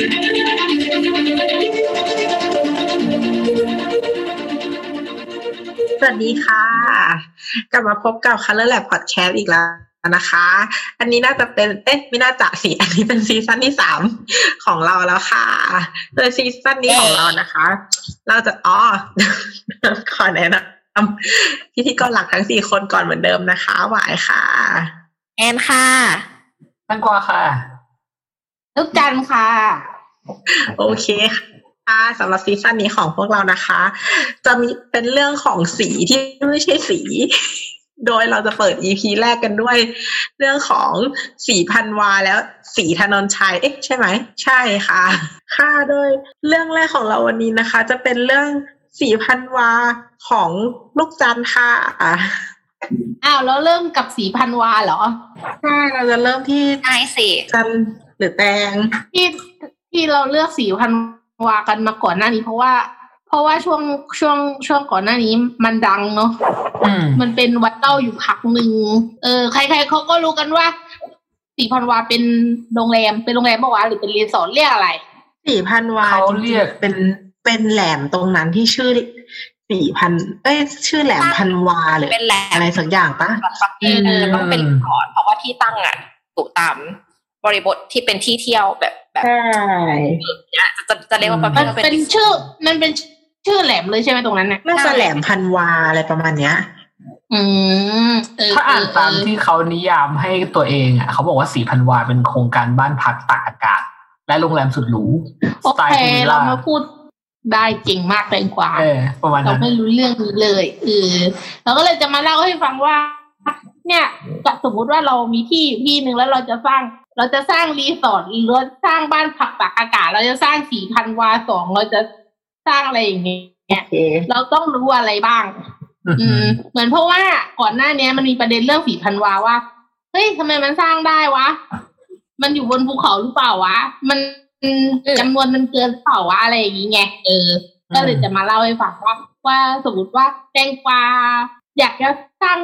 สวัสดีค่ะ กลับมาพบกับ Color Lab Podcast อีกแล้วนะคะ อันนี้น่าจะเป็นเอ๊ะไม่น่าจะสิอันนี้เป็นซีซั่นที่สามของเราแล้วค่ะโดยซีซั่นนี้ของเรานะคะ เราจะอ๋อขอแนะนำพิธีกรหลักทั้งสี่คนก่อนเหมือนเดิมนะคะ หวายค่ะ แอนค่ะตั้งกวาค่ะ ลูกจันค่ะ โอเคค่ะสำหรับซีซั่นนี้ของพวกเรานะคะ จะมีเป็นเรื่องของสีที่ไม่ใช่สี โดยเราจะเปิด EP แรกกันด้วย เรื่องของสีพันวาแล้วสีธนนชัย เอ๊ะใช่ไหม ใช่ค่ะ ค่ะโดยเรื่องแรกของเราวันนี้นะคะ จะเป็นเรื่องสีพันวาของลูกจันทร์ค่ะอ้าวแล้วเริ่มกับสีพันวาเหรอ ใช่เราจะเริ่มที่ใช่สิจันทร์หรือแตงที่ ที่เราเลือกสีพันวากันมาก่อนหน้านี้ เพราะว่า เพราะว่าช่วงช่วงช่วงก่อนหน้านี้มันดังเนาะอืมมันเป็นวัดเต้าอยู่พักหนึ่งเออ ใคร ๆเขาก็รู้กันว่าสีพันวาเป็นโรงแรมเป็นโรงแรมเมื่อวานหรือเป็นรีสอร์ทเรียกอะไรสีพันวาเขาเรียกจงๆเป็นเป็นแหลมตรงนั้นที่ชื่อสี่พันเอ้ยชื่อแหลมพันวาหรือเป็นแหลมอะไรสักอย่างปะเออต้องเป็นก่อนเพราะว่าที่ตั้งอะถูกตามบริบทที่เป็นที่เที่ยวแบบแบบใช่เนี้ยจะจะจะเรียกว่าประเภมัทนว่าเป็นชื่อ มันเป็นชื่อแหลมเลยใช่ไหมตรงนั้นน่ะน่าจะแหลมพันวาอะไรประมาณเนี้ย อืมเออถ้าอ่านเตามที่เขานิยามให้ตัวเองอะเขาบอกว่าสีพันวาเป็นโครงการบ้านพักตากอากาศ และโรงแรมสุดหรูโอสไตล์เคพูวิลเราล่ามาพูดได้เก่งมากแตงกวาเออประมาณเรานั้นไม่รู้เรื่องนี้เลยเออเราก็เลยจะมาเล่าให้ฟังว่า เนี่ยสมมุติว่าเรามีที่อยู่ที่หนึ่งแล้วเราจะสร้างเราจะสร้างรีสอร์ทหรือเราสร้างบ้านพักตากอากาศ เราจะสร้างสี่พันวาสองเราจะสร้างอะไรอย่างเงี้ยโอเคเราต้องรู้อะไรบ้าง อืม เหมือนเพราะว่าก่อนหน้าเนี้ยมันมีประเด็นเรื่องสีพันวาว่าเฮ้ยทำไมมันสร้างได้วะ มันอยู่บนภูเขาหรือเปล่าวะ มันจำนวนมันเกินหรือเปล่าวะอะไรอย่างงี้ไงเออ ก็เลยจะมาเล่าให้ฟังว่าว่าสมมติว่าแตงกวาอยากจะสร้าง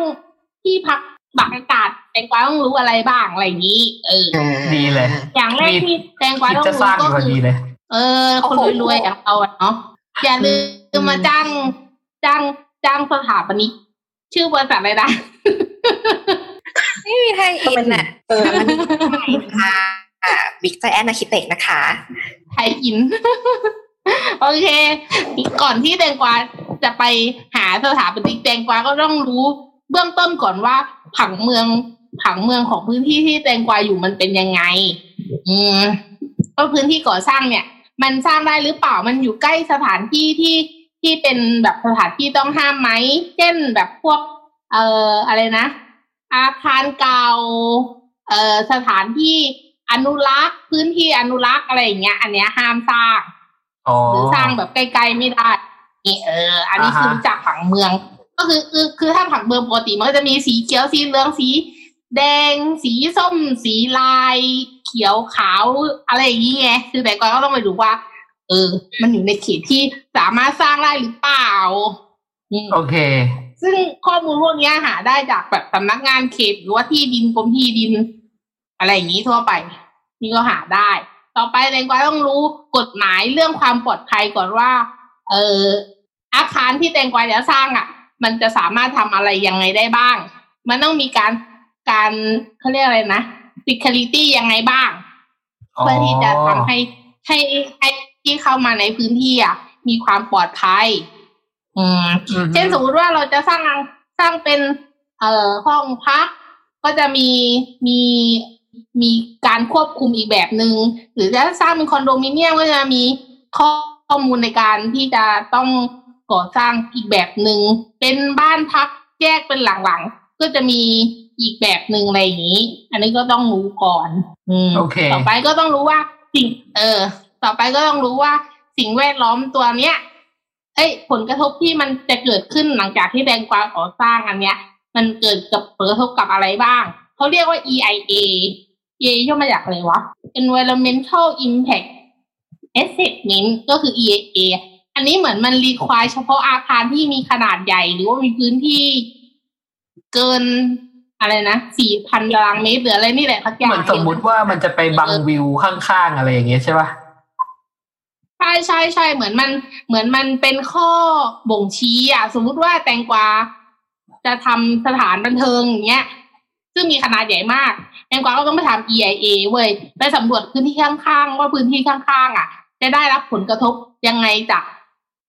ที่พัก บักอากาศแตงกวาต้องรู้อะไรบ้างอะไรอย่างนี้ เออ ดีเลย อย่างแรกที่แตงกวาคิดต้องจะสรู้ร้างอก็ยู่พอคืดีอเลยเออ คนรวยๆอย่างเราอะเนาะอย่าลืมมาจ้างจ้างจ้างสถาปนิกชื่อบริษัทอะไรนะไม่มีไทยอินอะเอออันนี้ค่ะบิ๊กไจแอนอาคิเต็กนะคะไทยอิน โอเค ก่อนที่แตงกวาจะไปหาสถาปนิกแตงกวาก็ต้องรู้ เบื้องต้นก่อนว่าผังเมืองผังเมืองของพื้นที่ที่แตงกวาอยู่มันเป็นยังไง อืมก็พื้นที่ก่อสร้างเนี่ย มันสร้างได้หรือเปล่ามันอยู่ใกล้สถานที่ที่ที่เป็นแบบสถานที่ต้องห้ามไหมเช่นแบบพวก เอ่ออะไรนะ อาคารเก่าเอ่อสถานที่อนุรักษ์ พื้นที่อนุรักษ์อะไรอย่างเงี้ย อันเนี้ยห้ามสร้างอ๋อหรือสร้างแบบใกล้ๆไม่ได้นี่เออ อันนี้อ่าฮะคือรู้จักผังเมือง ก็คือคือคือถ้าผังเมืองปกติมันก็จะมีสีเขียวสีเหลืองสี แดง สีส้ม สีลาย เขียวขาวอะไรอย่างนี้ไงคือแต่ก่อนก็ต้องไปดูว่า เออ มันอยู่ในเขตที่สามารถสร้างได้หรือเปล่าอืมโอเค ซึ่งข้อมูลพวกเนี้ยหาได้จากแบบสำนักงานเขตหรือว่าที่ดินกรมที่ดิน อะไรอย่างนี้ทั่วไป นี่ก็หาได้ ต่อไปแตงกวาต้องรู้กฎหมายเรื่องความปลอดภัยก่อนว่า เอออาคารที่แตงกวาจะสร้างอะ มันจะสามารถทำอะไรยังไงได้บ้าง มันต้องมีการการเขาเรียกอะไรนะ security ยังไงบ้างอ๋อเพื่อที่จะทำให้ให้ให้ที่เข้ามาในพื้นที่อะมีความปลอดภัยอืมอืม เช่นสมมติว่าเราจะสร้างสร้างเป็น เอ่อห้องพัก ก็จะมีมีมีการควบคุมอีกแบบหนึง่งหรือจะสร้างเป็นคอนโดมิเนียมก็จะมีข้อข้อมูลในการที่จะต้อง ก่อสร้างอีกแบบหนึง่งเป็นบ้านพักแยกเป็นหลังๆก็จะมีอีกแบบหนึ่งอะไรอย่างนี้ อันนี้ก็ต้องรู้ก่อน อืมโอเคต่อไปก็ต้องรู้ว่าสิ่ง เออ ต่อไปก็ต้องรู้ว่าสิ่งแวดล้อมตัวเนี้ย เอ้ย ผลกระทบที่มันจะเกิดขึ้นหลังจากที่แดงกวาก่อสร้างอันเนี้ย มันเกิดกับผลกระทบกับอะไรบ้าง เขาเรียกว่า EIA EIA ย่อมาจากอะไรวะ Environmental Impact Assessment ก็คือ EIA อันนี้เหมือนมันรีควายเฉพาะอาคารที่มีขนาดใหญ่ หรือว่ามีพื้นที่เกินอะไรนะสี่พันตารางเมตรหรืออะไรนี่แหละทักอย่าเหงมือนสมมุติว่ามันจะไปบังวิวข้างๆอะไรอย่างเงี้ยใช่ป่ะช่ใช่ใช่เหมือนมัน เหมือนมันเป็นข้อบ่งชี้อะ สมมุติว่าแตงกวาจะทำสถานบันเทิงอย่างเงี้ย ซึ่งมีขนาดใหญ่มากแตงกวาก็ต้องไปทำ EIA เว้ยไปสำรวจพื้นที่ข้างๆว่าพื้นที่ข้างๆอะ จะได้รับผลกระทบยังไงจาก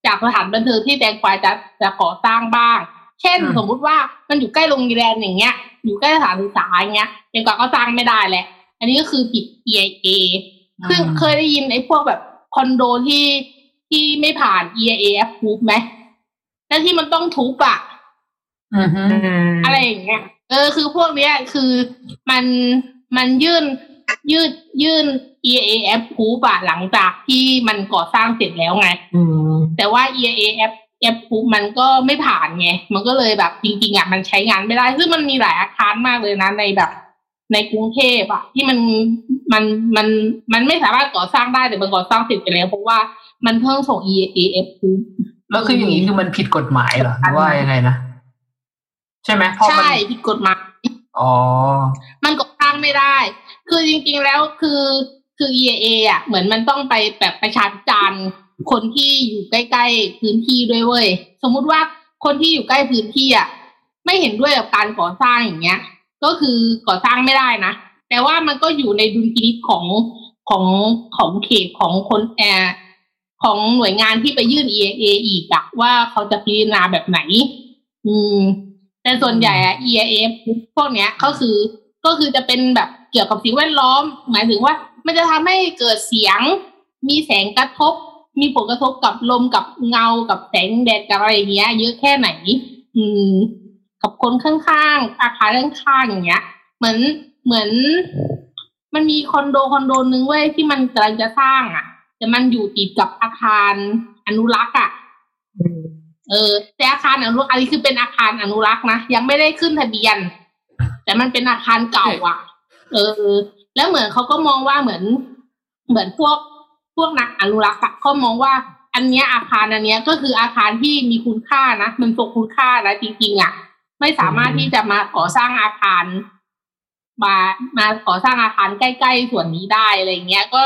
จากสถานบันเทิงที่แตงกวาจะจะก่อสร้างบ้าง เช่นอืมสมมุติว่ามันอยู่ใกล้โรงเรียนอย่างเงี้ย อยู่ใกล้สถานศึกษาอย่างเงี้ยแตงกวาก็สร้างไม่ได้แหละ อันนี้ก็คือผิด EIA ซึ่งเคยได้ยินไอ้พวกแบบคอนโดที่ที่ไม่ผ่าน EIA approve ไหมแล้วที่มันต้องทุบอะอือฮึอะไรอย่างเงี้ย เออ คือพวกเนี้ยคือมันมันยื่นยื่นยื่น EIA approve อะหลังจากที่มันก่อสร้างเสร็จแล้วไงอืมแต่ว่า EIA approve มันก็ไม่ผ่านไง มันก็เลยแบบจริงๆอะมันใช้งานไม่ได้ ซึ่งมันมีหลายอาคารมากเลยนะในแบบ ในกรุงเทพอะที่มันมันมันมันไม่สามารถก่อสร้างได้แต่มันก่อสร้างเสร็จไปแล้วเพราะว่ามันเพิ่งส่ง EIA approve แล้วคืออย่างนี้คือมันผิดกฎหมายเหรอหรือว่ายังไงนะ ใช่ไหมเพราะมันใช่ผิดกฎหมายอ๋อมันก่อสร้างไม่ได้ คือจริงๆแล้วคือ คือ EAA อะเหมือนมันต้องไปแบบประชาพิจารณ์คนที่อยู่ใกล้ๆพื้นที่ด้วยเว้ยสมมุติว่าคนที่อยู่ใกล้พื้นที่อะไม่เห็นด้วยกับการก่อสร้างอย่างเงี้ย ก็คือก่อสร้างไม่ได้นะแต่ว่ามันก็อยู่ในดุลพินิจของของของเขตของคนแอร์ของหน่วยงานที่ไปยื่น EAA อีกอะว่าเขาจะพิจารณาแบบไหน อืม แต่ส่วนใหญ่อะ EIF พวกเนี้ยก็คือก็คือจะเป็นแบบเกี่ยวกับสิ่งแวดล้อม หมายถึงว่า มันจะทำให้เกิดเสียง มีแสงกระทบ มีผลกระทบกับลมกับเงากับแสงแดดกับอะไรอย่างเงี้ย เยอะแค่ไหน อืม กับคนข้างๆอาคารข้างๆอย่างเงี้ย เหมือนเหมือน มันมีคอนโดคอนโดนึงเว้ยที่มันกำลังจะสร้างอะ แต่มันอยู่ติดกับอาคารอนุรักษ์อะเออแต่อาคารอนุรักษ์อันนี้คือเป็นอาคารอนุรักษ์นะยังไม่ได้ขึ้นทะเบียน แต่มันเป็นอาคารเก่าอะ เออ แล้วเหมือนเขาก็มองว่าเหมือนเหมือนพวกพวกนักอนุรักษ์เขามองว่า อันเนี้ยอาคารอันเนี้ยก็คืออาคารที่มีคุณค่านะมันทรงคุณค่านะจริงๆอะ ไม่สามารถที่จะมาก่อสร้างอาคาร มามาก่อสร้างอาคารใกล้ๆส่วนนี้ได้อะไรเงี้ย ก็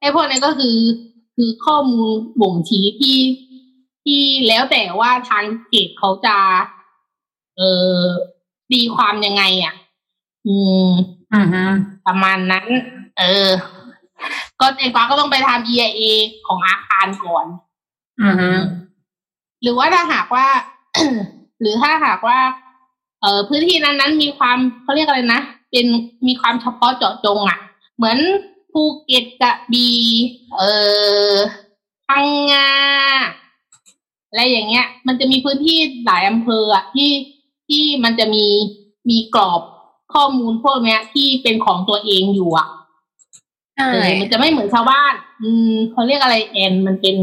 ไอ้พวกนี้ก็คือคือข้อมูลบ่งชี้ที่ที่แล้วแต่ว่าทางเขตเขาจะ เออดีความยังไงอะ อืมอือฮึ ประมาณนั้น เออ ก็เองกวาก็ต้องไปทำ EIA ของอาคารก่อนอือฮึหรือว่าถ้าหากว่า หรือถ้าหากว่า เออพื้นที่นั้นๆมีความเขาเรียกอะไรนะ เป็นมีความเฉพาะเจาะจงอะ เหมือนภูเก็ตกระบี่เออพังงาอะไรอย่างเงี้ย มันจะมีพื้นที่หลายอำเภออะที่ที่มันจะมีมีกรอบ ข้อมูลพวกเนี้ย ที่เป็นของตัวเองอยู่อะใช่เออมันจะไม่เหมือนชาวบ้าน อืมเขาเรียกอะไรแอนมันเป็น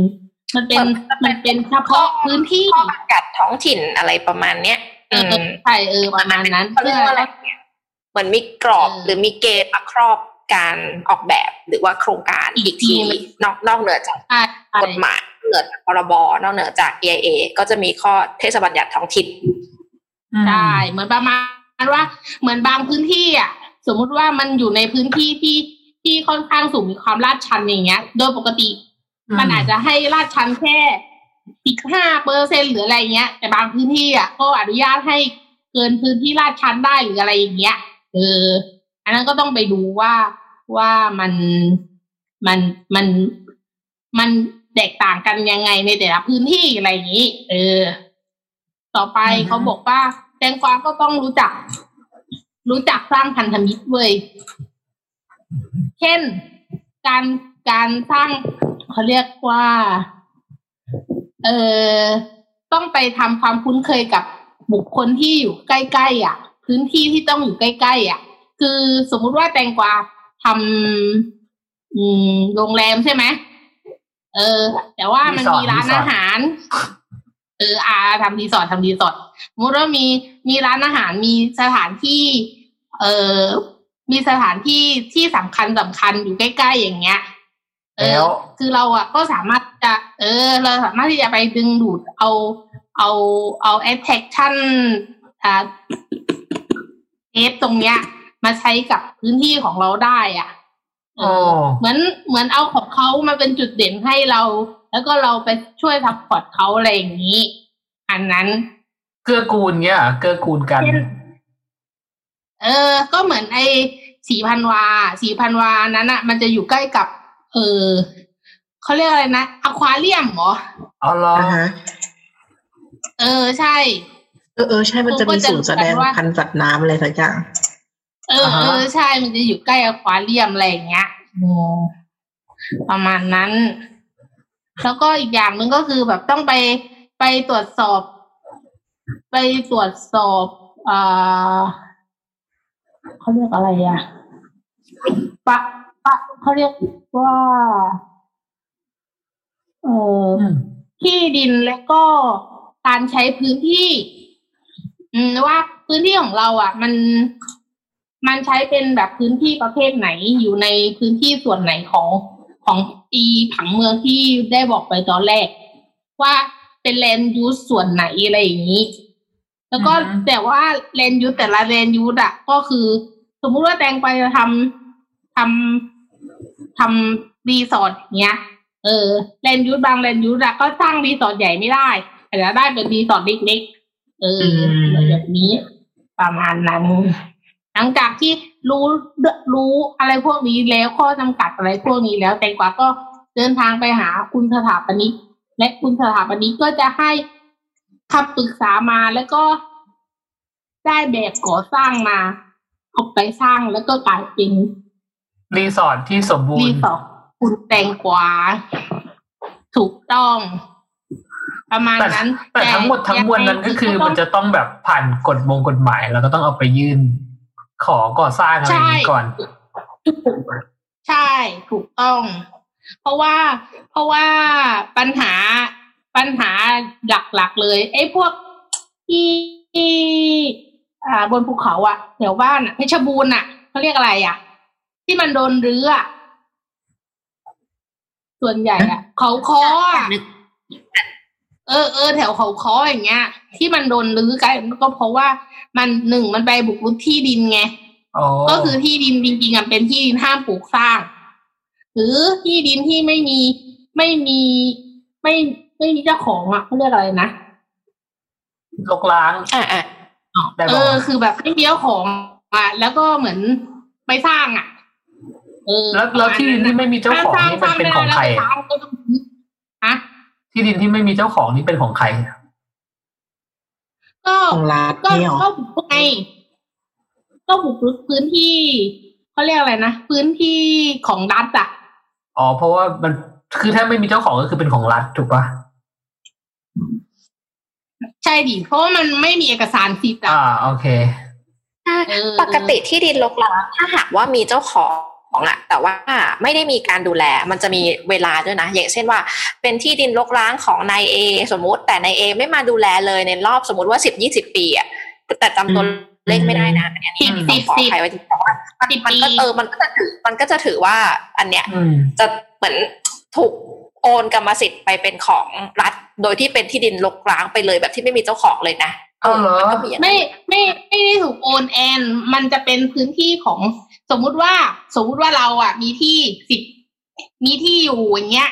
มันเป็นมันเป็นเฉพาะพื้นที่ข้อจำกัดท้องถิ่นอะไรประมาณเนี้ยเออใช่เออประมาณนั้นเขาเรียกว่าอะไรเนี่ยเหมือนมีกรอบเออหรือมีเกณฑ์มาครอบการออกแบบหรือว่าโครงการอีกอีกทีทีหนึ่งนอกนอกเหนือจากใช่ใช่กฎหมายนอกเหนือจากพรบนอกเหนือจาก EIA ก็จะมีข้อเทศบัญญัติท้องถิ่นใช่เหมือนประมาณ ว่าเหมือนบางพื้นที่อะสมมุติว่ามันอยู่ในพื้นที่ที่ที่ค่อนข้างสูงมีความลาดชันอย่างเงี้ย โดยปกติ มันอาจจะให้ลาดชันแค่สิบห้าเปอร์เซ็นหรืออะไรเงี้ย แต่บางพื้นที่อะก็อนุญาตให้เกินพื้นที่ลาดชันได้หรืออะไรอย่างเงี้ยเอออันนั้นก็ต้องไปดูว่าว่ามันมันมันมันแตกต่างกันยังไงในแต่ละพื้นที่อะไรอย่างนี้ เออ ต่อไปอือฮึเขาบอกว่า แตงกวาก็ต้องรู้จัก รู้จักสร้างพันธมิตรเว้ยเช่น การการสร้างเขาเรียกว่า เออต้องไปทำความคุ้นเคยกับบุคคลที่อยู่ใกล้ๆอะ พื้นที่ที่ต้องอยู่ใกล้ๆอะ คือสมมุติว่าแตงกวาทำโรงแรมใช่ไหมเออ แต่ว่ามันมีร้านอาหาร เอออาทำรีสอร์ททำรีสอร์ทสมมติว่ามีมีร้านอาหารมีสถานที่ เออมีสถานที่ที่สำคัญสำคัญอยู่ใกล้ๆอย่างเงี้ยเอแล้อวคือเราอะก็สามารถจะ เออ เราสามารถที่จะไปดึงดูดเอาเอาเอา attraction อ่าเอฟตรงเนี้ย มาใช้กับพื้นที่ของเราได้อะเออเหมือนเหมือนเอาของเขามาเป็นจุดเด่นให้เรา แล้วก็เราไปช่วย support เขาอะไรอย่างนี้ อันนั้นเกื้อกูลเงี้ยเหรอเกื้อกูลกัน เออ ก็เหมือนไอ้ศรีพันวาศรีพันวานั้นอะ มันจะอยู่ใกล้กับ เออเขาเรียกอะไรนะอควาเรียมเหรออ๋อเหรออ่าฮะเออใช่ เออเออใช่มันจะมีศูนย์แสดงพันธุ์สัตว์น้ำอะไรสักอย่างเออเออใช่มันจะอยู่ใกล้อควาเรียมอะไรอย่างเงี้ยอืมประมาณนั้น แล้วก็อีกอย่างหนึ่งก็คือแบบต้องไปไปตรวจสอบ ไปตรวจสอบอ่าเขาเรียกอะไรอะปะปะเขาเรียกว่าเออที่ดินและก็การใช้พื้นที่อืมว่าพื้นที่ของเราอะ มันมันใช้เป็นแบบพื้นที่ประเภทไหนอยู่ในพื้นที่ส่วนไหนของ ของอีผังเมืองที่ได้บอกไปตอนแรก ว่าเป็น land use ส่วนไหนอะไรอย่างนี้ แล้วก็แต่ว่า land use แต่ละ land use อะก็คือ สมมุติว่าแตงไปจะทำทำทำรีสอร์ทอย่างเงี้ย เออ land use บาง land use อะก็สร้างรีสอร์ทใหญ่ไม่ได้อาจจะได้เป็นรีสอร์ทเล็กๆเอออแบบนี้ประมาณนั้น หลังจากที่ รู้รู้อะไรพวกนี้แล้วข้อจำกัดอะไรพวกนี้แล้ว แตงกวาก็เดินทางไปหาคุณสถาปนิกและคุณสถาปนิกก็จะให้คำปรึกษามาแล้วก็ได้แบบก่อสร้างมาเอาไปสร้างแล้วก็กลายเป็นรีสอร์ทที่สมบูรรีณ์สอร์ทคุณแตงกวาถูกต้อง ประมาณแต่นั้น แต่ทั้งหมดทั้งมวลนั้นก็คือมันจะต้องแบบผ่านกฎมงกฎหมาย แล้วก็ต้องเอาไปยื่น ขอก่อสร้างอะไรอย่างนี้ก่อน ใช่ถูกต้อง เพราะว่า เพราะว่าปัญหาปัญหาหลักๆเลย ไอ้พวกที่ที่อ่าบนภูเขาอะแถวบ้านอะเพชรบูรณ์อะเขาเรียกอะไรอะที่มันโดนรื้ออะส่วนใหญ่อะเขาคออะ เออเออแถวเขาคออย่างเงี้ย ที่มันโดนรื้อกันก็เพราะว่ามันหนึ่งมันไปบุกรุกที่ดินไงอ๋อก็คือที่ดินจริงๆอะเป็นที่ดินห้ามปลูกสร้าง หรือที่ดินที่ไม่มีไม่มีไม่ไม่มีเจ้าของอะเขาเรียกอะไรนะลกล้างอ่าอ่าได้เอบอกอคือแบบไม่มีเจ้าของอะแล้วก็เหมือนไปสร้างอะเออแล้วแล้วที่ดินที่ไม่มีเจ้าของถ้สร้นี่มันเป็นของใครสร้างไม่ได้แล้วไปสร้างก็ต้องฮะ ที่ดินที่ไม่มีเจ้าของนี่เป็นของใคร ก็ของรัฐก็เนี่ยหรอก็บุกรุกไงก็บุกรุกพื้นที่เขาเรียกอะไรนะพื้นที่ของรัฐอะอ๋อเพราะว่ามันคือถ้าไม่มีเจ้าของก็คือเป็นของรัฐถูกปะใช่ดิเพราะว่ามันไม่มีเอกสารสิทธิ์อะอ่าโอเคเออปกติที่ดินรกร้างถ้าหากว่ามีเจ้าของ อะแต่ว่าไม่ได้มีการดูแลมันจะมีเวลาด้วยนะ อย่างเช่นว่า เป็นที่ดินรกร้างของนายเอสมมุติแต่นายเอไม่มาดูแลเลยในรอบสมมติว่าสิบยี่สิบปีอะแต่จำตัวเลขไม่ได้นะอันเนี้ยสิบต้สิองบขอสิบใครไว้ที่แต่ว่ามันสิบมันก็ปีเออมันก็จะถือมันก็จะถือว่าอันเนี้ยอืมจะเหมือนถูกโอนกรรมสิทธิ์ไปเป็นของรัฐ โดยที่เป็นที่ดินรกร้างไปเลยแบบที่ไม่มีเจ้าของเลยนะเอาเหรอมันก็มีอย่างนั้นไม่ไม่ไม่ได้ถูกโอนแอน มันจะเป็นพื้นที่ของ สมมุติว่าสมมุติว่าเราอะ มีที่สิบมีที่อยู่อย่างเงี้ย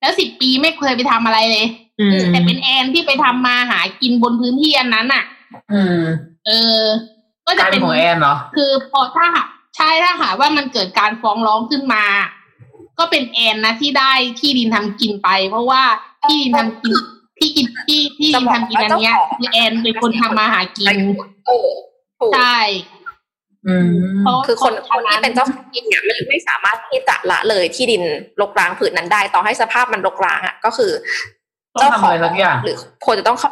แล้วสิบปีไม่เคยไปทำอะไรเลยอืมแต่เป็นแอนที่ไปทำมาหากินบนพื้นที่อันนั้นอะอืมเออ ก็กจะลายเป็เป็นนของแอนเหรอคือพอถ้าหากใช่ถ้าหากว่ามันเกิดการฟ้องร้องขึ้นมา ก็เป็นแอนนะที่ได้ที่ดินทำกินไป เพราะว่าที่ดินทำกินที่กินที่ที่ดินทำกินอันเนี้ยคือแอนเป็นคนทำมาหากินเออถูกใช่อืมเพราะ คือคนคนที่เป็นเจ้าของที่เนี่ยไม่ไม่สามารถที่จะละเลยที่ดินรกร้างผืนนั้นได้ ต่อให้สภาพมันรกร้างอะก็คือต้องทำอะไรสักอย่างหรือควรจะต้องเข้า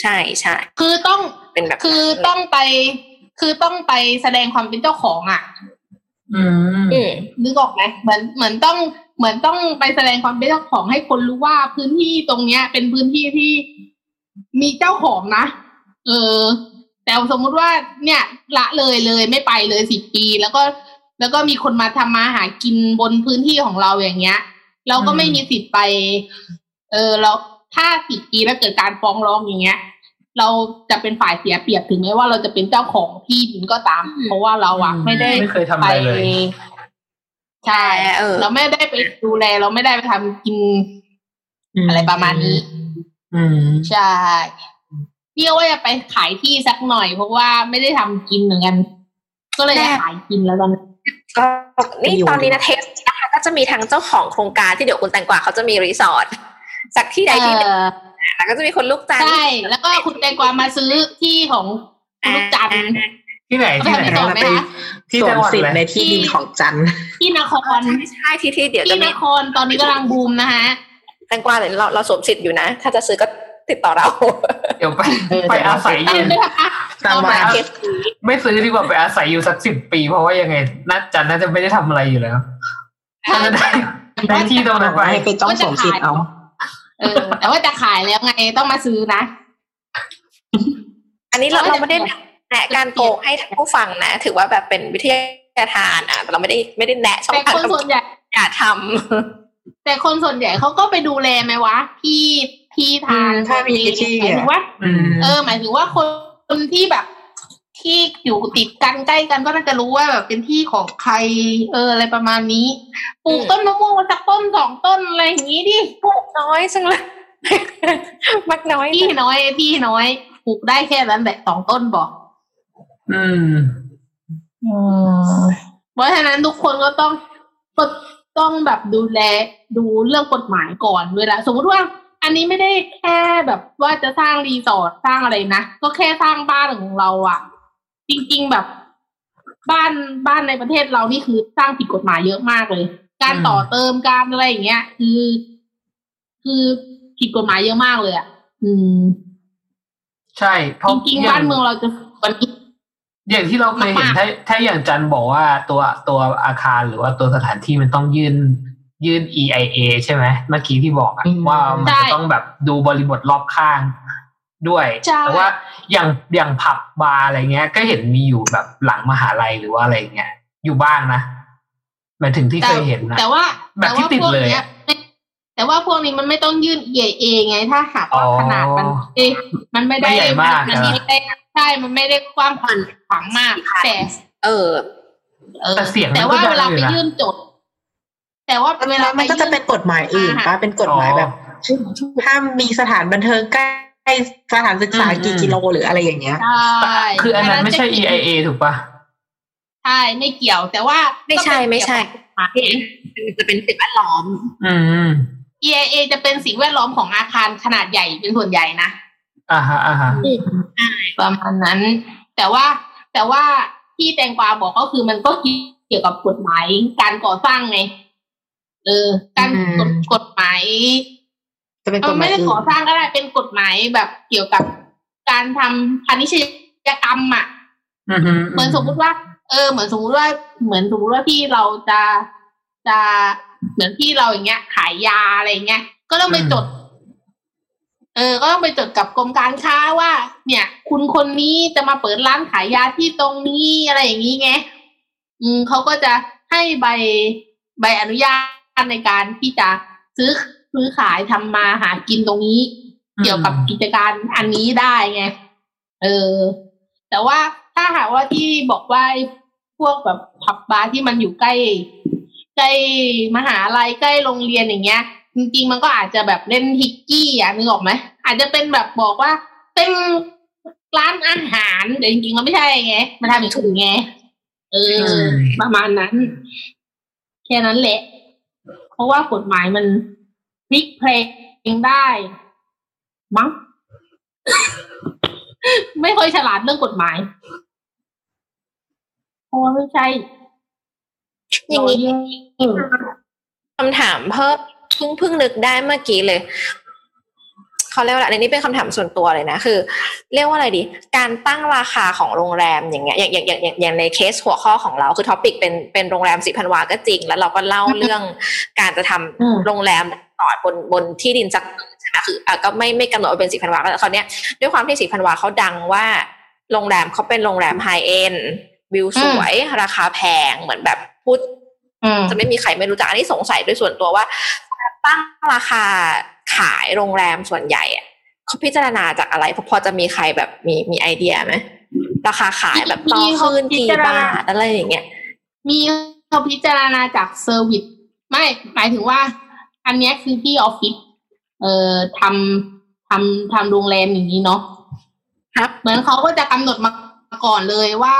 ใช่ใช่คือต้องเป็นแบบนั้นคือต้องไป คือต้องไปแสดงความเป็นเจ้าของอะอืมอืมนึกออกไหมเหมือนเหมือนต้องเหมือนต้องไปแสดงความเป็นเจ้าของให้คนรู้ว่าพื้นที่ตรงเนี้ย เป็นพื้นที่ที่มีเจ้าของนะเออ แต่สมมุติว่าเนี่ยละเลยเลยไม่ไปเลยสิบปี แล้วก็แล้วก็มีคนมาทำมาหากินบนพื้นที่ของเราอย่างเงี้ย เราก็ไม่มีสิทธิ์ไป เออเราถ้าสิบปีแล้วเกิดการฟ้องร้องอย่างเงี้ย เราจะเป็นฝ่ายเสียเปรียบถึงแม้ว่าเราจะเป็นเจ้าของที่ดินก็ตาม เพราะว่าเราอะไม่ได้ไม่เคยทำอะไรเลยใช่เออเราไม่ได้ไปดูแล เราไม่ได้ไปทำกินอะไรประมาณนี้ อืมใช่ พี่ก็ว่าจะไปขายที่สักหน่อย เพราะว่าไม่ได้ทำกินเหมือนกัน ก็เลยจะขายกินแล้วตอนนี้ก็นี่ตอนนี้นะเทสนะคะก็จะมีทั้งเจ้าของโครงการที่เดี๋ยวคุณแตงกวาเขาจะมีรีสอร์ทจากที่ใดที่หนึ่งเออแล้วก็จะมีคนลูกจันทร์ใช่แล้วก็คุณแตงกวามาซื้อที่ของคุณลูกจันทร์ที่ไหนที่ไหนเอาไปทำรีสอร์ทไหมคะที่สวจัมงหวัดสิทอะไรธิ์ในที่ดินของจันทร์ที่นครใช่ที่ที่เดี๋ยวจะที่นมีครตอนนี้กำลังบูมนะฮะแตงกวาเดี๋ยวเราเราสวมสิทธิ์อยู่นะ ถ้าจะซื้อก็ ติดต่อเรา เดี๋ยวไปเออไปอาศัยอตามยู่ด้วยนะคะตามมาเคสไม่ซื้อดีกว่าไปอาศัยอยู่สักสิบปี เพราะว่ายังไงนัดจันน่าจะไม่ได้ทำอะไรอยู่แล้วน่าจะได้ได้ที่ตรงนั้นไปให้ไปต้องสวมสิทธิ์เอาเออแต่ว่าจะขายแล้วไงต้องมาซื้อนะ อันนี้เราเราไม่ได้แนะการโกงให้ท่านผู้ฟังนะ ถือว่าแบบเป็นวิทยาทานอะแต่เราไม่ได้ไม่ได้แนะช่องแต่ทางคนส่วนใหญ่อย่าทแต่คนส่วนใหญ่เขาก็ไปดูแลไหมวะที่ ที่ทางถ้ามีที่หมายถึงว่าอืมเออ หมายถึงว่าคนคนที่แบบที่อยู่ติดกันใกล้กันก็น่าจะรู้ว่าแบบเป็นที่ของใคร เออ อะไรประมาณนี้ ปลูกต้นมะม่วงมาสักต้นสองต้นอะไรอย่างนี้ดิำพูดน้อยจังเลยมักน้อยที่น้อยที่น้อยปลูกได้แค่นั้นแหละสองต้นบอกอืมเพราะฉะนั้นทุกคนก็ต้องก็ต้องแบบดูแลดูเรื่องกฎหมายก่อนเวลาสมมติว่า อันนี้ไม่ได้แค่แบบว่าจะสร้างรีสอร์ทสร้างอะไรนะก็แค่สร้างบ้านของเราอะจริง ๆแบบบ้านบ้านในประเทศเรานี่คือสร้างผิดกฎหมายเยอะมากเลย การอืมต่อเติมการอะไรอย่างเงี้ย คือ คือผิดกฎหมายเยอะมากเลยอะอืม ใช่เพราะจริงอๆย่บ้านเมืองเราจะวันนี้อย่างที่เราเคยเห็นมากๆถ้าถ้าอย่างจันบอกว่าตัวตัวอาคารหรือว่าตัวสถานที่มันต้องยื่น ยื่น EIA ใช่ไหมเมื่อกี้ที่บอกอะอืมว่ามันจะต้องแบบดูบริบทรอบข้างด้วยใช่แต่ว่าอย่างอย่างผับบาร์อะไรเงี้ย ก็เห็นมีอยู่แบบหลังมหาลัยหรือว่าอะไรเงี้ยอยู่บ้างนะหมายถึงที่เคยเห็นนะแต่ว่าแบบที่ติดเลยแต่ว่าพวกนี้ไม่แต่ว่าพวกนี้มันไม่ต้องยื่น EIA ไง ถ้าหากว่าอ๋อขนาดมันเอ๊ะมันไม่ได้ไม่ใหญ่มากมันนะไม่ได้ใช่มันไม่ได้กว้างขวางมากแต่เออเออแต่เสียงมันแต่ว่าก็ดังเวลาอยู่ไปนะยื่นจด แต่ว่าเวลามันก็จะเป็นกฎหมายอื่นปะเป็นกฎหมายแบบห้ามมีสถานบันเทิงใกล้สถานศึกษาอืมกี่กิโลหรืออะไรอย่างเงี้ย ใช่ คืออันนั้นไม่ใช่จะ EIA ถูกปะใช่ไม่เกี่ยวแต่ว่าไม่ใช่ไม่ใช่ก็เป็นเกี่ยวกับกฎหมายจะเป็นสิ่งแวดล้อม อืม EIA จะเป็นสิ่งแวดล้อมของอาคารขนาดใหญ่เป็นส่วนใหญ่นะอ่าฮะอ่าฮะประมาณนั้น แต่ว่าแต่ว่าที่แตงกวาบอกก็คือมันก็เกี่ยวกับกฎหมายการก่อสร้างไง เออการอืมกฎกฎหมายจะเป็นกมัฎนหมาไม่ยได้อื่ก่อนสร้างก็ได้เป็นกฎหมายแบบเกี่ยวกับการทำพาณิชยกรรมอะอืมฮึเหมือนสมมุติว่า เออ เหมือนสมมุติว่าเหมือนสมมุติว่าที่เราจะจะเหมือนที่เราอย่างเงี้ย ขายยาอะไรเงี้ยก็ต้องไปจด เออ ก็ต้องไปจดกับกรมการค้าว่า เนี่ย คุณคนนี้จะมาเปิดร้านขายยาที่ตรงนี้อะไรอย่างนี้ไงอืมเขาก็จะให้ใบใบอนุญาต ในการที่จะซื้อซื้อขายทำมาหากินตรงนี้ เกี่ยวกับกิจการอันนี้ได้ไง เออ แต่ว่าถ้าหากว่าที่บอกว่าไอ้พวกแบบผับบาร์ที่มันอยู่ใกล้ ใกล้มหาลัยใกล้โรงเรียนอย่างเงี้ย จริงๆมันก็อาจจะแบบเล่นฮิกกี้อะนึกออกไหมอาจจะเป็นแบบบอกว่าเป็นร้านอาหารแต่จริงๆมันไม่ใช่ไงมันทำอย่างถูกไงเอออมประมาณนั้น แค่นั้นแหละเพ ราะว่ากฎหมายมันพลิกเพลงได้มั้งไม่ค่อยฉลาดเรื่องกฎหมายเพราะว่าไม่ใช่ อย่างนี้คำถามเพิ่มเพิ่งเพิ่งนึกได้เมื่อกี้เลย เขาเรียกว่าอะไรอันนี้เป็นคำถามส่วนตัวเลยนะคือ เรียกว่าอะไรดี การตั้งราคาของโรงแรมอย่างเงี้ยอย่างอย่างอย่างอย่างอย่างในเคสหัวข้อของเราคือท็อปิกเป็นเป็นโรงแรมสิพันวาก็จริง แล้วเราก็เล่าเรื่องการจะทำอืมโรงแรมต่อบนบนที่ดินสักใช่ไหมคืออะก็ไม่ไม่กำหนดว่าเป็นสีพันวาก็เขาวเนี้ยด้วยความที่สีพันวาเขาดังว่าโรงแรมเขาเป็นโรงแรมไฮเอ็นวิวสวย ราคาแพงเหมือนแบบพูดอืมจะไม่มีใครไม่รู้จักอันนี้สงสัยโดยส่วนตัวว่าตั้งราคา ขายโรงแรมส่วนใหญ่อะเขาพิจารณาจากอะไรพอพอจะมีใครแบบมีมีไอเดียไหมราคาขายแบบต่อคืนกี่บาทอะไรอย่างเงี้ยมีเขาพิจารณาจาก service ไม่หมายถึงว่า อันเนี้ยคือที่ออฟฟิศเอ่อทำทำทำโรงแรมอย่างนี้เนาะครับเหมือนเขาก็จะกำหนดมาก่อนเลยว่า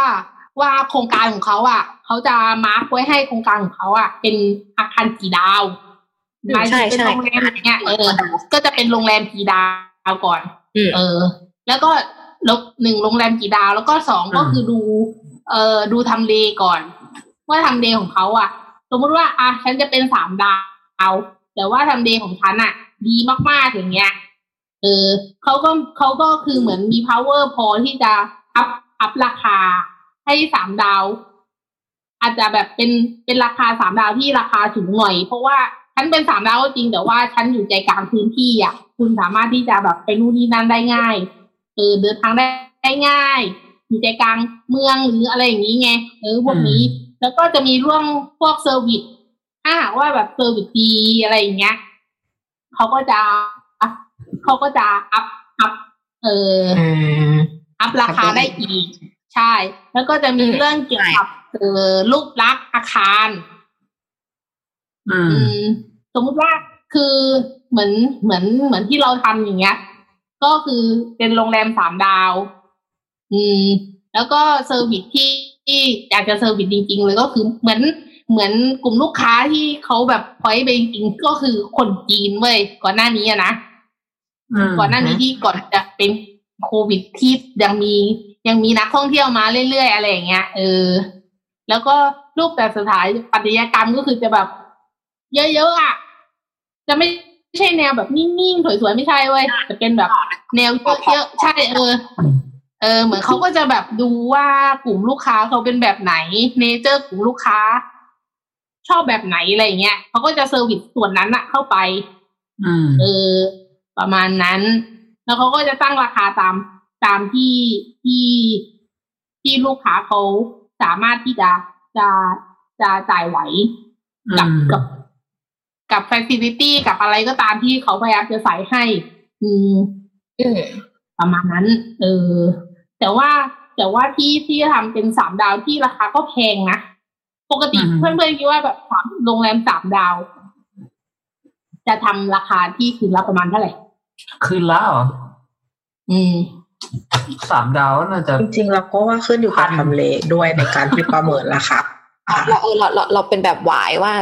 ว่าโครงการของเขาอะเขาจะ mark ไว้ให้โครงการของเขาอะ เป็นอาคารกี่ดาว อืมหมายถึงใช่เป็นใช่โรงแรมอย่างเงี้ยเออก็จะเป็นโรงแรมกี่ดาวก่อนอืมเออ แล้วก็ลบหนึ่งโรงแรมกี่ดาว แล้วก็สองก็คือดู เอ่อดูทำเลก่อน ว่าทำเลของเขาอะ สมมติว่าอะฉันจะเป็นสามดาวแต่ว่าทำเลของฉันอะ ดีมากๆอย่างเงี้ยเออเขาก็เขาก็คือเหมือนมี power พอที่จะอัพอัพราคาให้สามดาว อาจจะแบบเป็นเป็นราคาสามดาวที่ราคาสูงหน่อย เพราะว่า ฉันเป็นสามดาวก็จริงแต่ว่าฉันอยู่ใจกลางพื้นที่อะ คุณสามารถที่จะแบบไปนู่นนี่นั่นได้ง่ายเออเดินทางได้ได้ง่าย อยู่ใจกลางเมืองหรืออะไรอย่างนี้ไงเออพวกนี้ แล้วก็จะมีเรื่องพวก service ถ้าหากว่าแบบ service ดีอะไรอย่างเงี้ยเขาก็จะเขาก็จะอัพอัพเอออืมอัพราคาได้อีก ใช่ แล้วก็จะมีเรื่องเกี่ยวกับเออรูปลักษณ์อาคาร อืมอืม สมมุติว่าคือเหมือนเหมือนเหมือนที่เราทำอย่างเงี้ย ก็คือเป็นโรงแรมสามดาว อืม แล้วก็ service ที่ที่อยากจะ service จริง ๆ เลยก็คือเหมือนเหมือนกลุ่มลูกค้าที่เขาแบบพอยไปจริงๆก็คือคนจีนเว้ยก่อนหน้านี้อะนะอืมก่อนหน้านี้ที่ก่อนจะเป็นโควิดที่ยังมียังมีนักท่องเที่ยวมาเรื่อยๆอะไรอย่างเงี้ยเออ แล้วก็รูปแบบสถาปัตยกรรมก็คือจะแบบ เยอะๆอะ จะไม่ใช่แนวแบบนิ่งๆ สวยๆ ไม่ใช่เว้ยจะเป็นแบบ แนวเยอะๆ ใช่เออ เออ เหมือนเขาก็จะแบบดูว่ากลุ่มลูกค้าเขาเป็นแบบไหน nature กลุ่มลูกค้า ชอบแบบไหนอะไรอย่างเงี้ยเขาก็จะ service ส่วนนั้นอะเข้าไปอืมเออ ประมาณนั้น แล้วเขาก็จะตั้งราคาตามตามที่ที่ที่ลูกค้าเขาสามารถที่จะจะจะจ่ายไหวกับอืมกับ กับฟ a ซิลิตี้กับอะไรก็ตามที่เขาพยายามจะใส่ให้อืมอืมประมาณนั้น เออ แต่ว่าแต่ว่าที่ที่ทำเป็นสามดาวที่ราคาก็แพงนะ ปกติอืมเพื่อนๆคิดว่าแบบสามโรงแรมสามดาว จะทำราคาที่คืนละประมาณเท่าไหร่ คืนละเหรอ อืมสามดาวน่าจะ จริงๆเราก็ว่าขึ้นอยู่กับพันทำเลด้วยในการที่ประเมินราคาเราเออเราเราเราเป็นแบบหวายว่า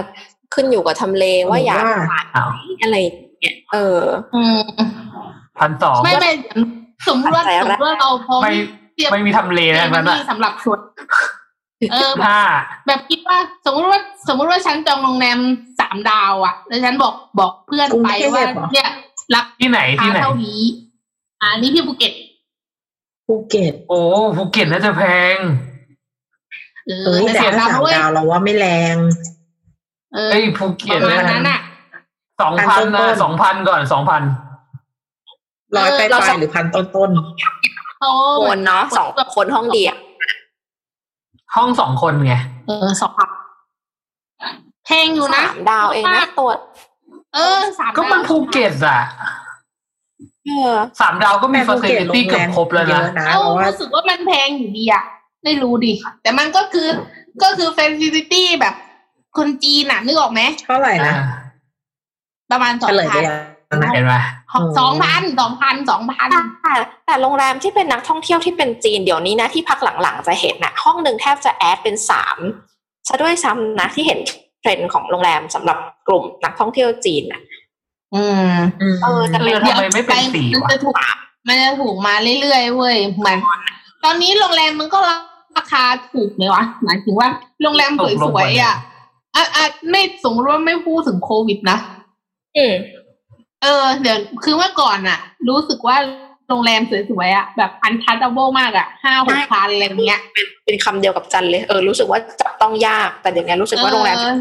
ขึ้นอยู่กับทำเลว่าอยากว่าขายอ้าวอะไรอย่างเงี้ยเอออืมพันสองไม่ไม่สมมติว่าแต่สมละมติว่าเราพร้อมไม่เทียบไม่มีทำเลเอทั้งนั้นมัอะสำหรับส่วนเออแบบห้าแบบคิดว่าสมมติว่าสมมติว่าฉันจองโรงแรมสามดาวอะ แล้วฉันบอกบอกเพื่อนไปว่าเนี่ยรับที่ไหนที่ค่าไหนเท่านี้อ่านี่ที่ภูเก็ตภูเก็ต โอ้ภูเก็ตน่าจะแพงเอเอ้อยแต่แต่สามถ้าดาวสามเว้ยดาวเราว่าไม่แรง เออเอ้ยภูปเก็ตระมาณนั้นอะสองพันต้นะนๆสองพันก่อนสองพันร้อยไปเราปสลายหรือพันต้นเขาคนเนาะสองคนห้องเดียวห้องสองคนไงเออสองพันแพงอยู่นะสามดาวเองนะตัวเออสามก็มันดาวภูเก็ตอะเออสามดาวก็ๆมีแต่ฟภูอร์เซเก็ตลิโรตี้งเกืแรอบมครบแล้วเยนะอะนะเอ้าเพราะว่ารู้สึกว่ามันแพงอยู่ดีอะไม่รู้ดิแต่มันก็คือก็คือ f ฟ c i ลิตี้แบบ คนจีนอะนึกออกไหมเท่าไหร่นะประมาณสอเฉงลยไปพันยังนะเห็นไหมสองพันสองพันสองพันแต่แต่โรงแรมที่เป็นนักท่องเที่ยวที่เป็นจีนเดี๋ยวนี้นะที่พักหลังๆจะเห็นนะห้องหนึ่งแทบจะ add เป็นสามซะด้วยซ้ำนะที่เห็นเทรนด์ของโรงแรมสำหรับกลุ่มนักท่องเที่ยวจีนน่ะอืมอืมเออจะเอเป็นอทำไมไม่เป็นสี่มันวะจะถูกมันจะถูกมาเรื่อยๆเว้ยเหมือนตอนนี้โรงแรมมันก็ราคาถูกไหมวะหมายถึงว่าโรงแรมสวยๆอะ อะอะไม่สมมติว่าไม่พูดถึงโควิดนะอืมเออ เดี๋ยวคือเมื่อก่อนอะรู้สึกว่าโรงแรมสวยๆอะแบบอันทัชเบิลมากอะห้าหกพันอะไรเงี้ยเป็นคำเดียวกับจันเลย เออรู้สึกว่าจับต้องยากแต่เดี๋ยวนี้รู้สึกว่าโรงแรมเออ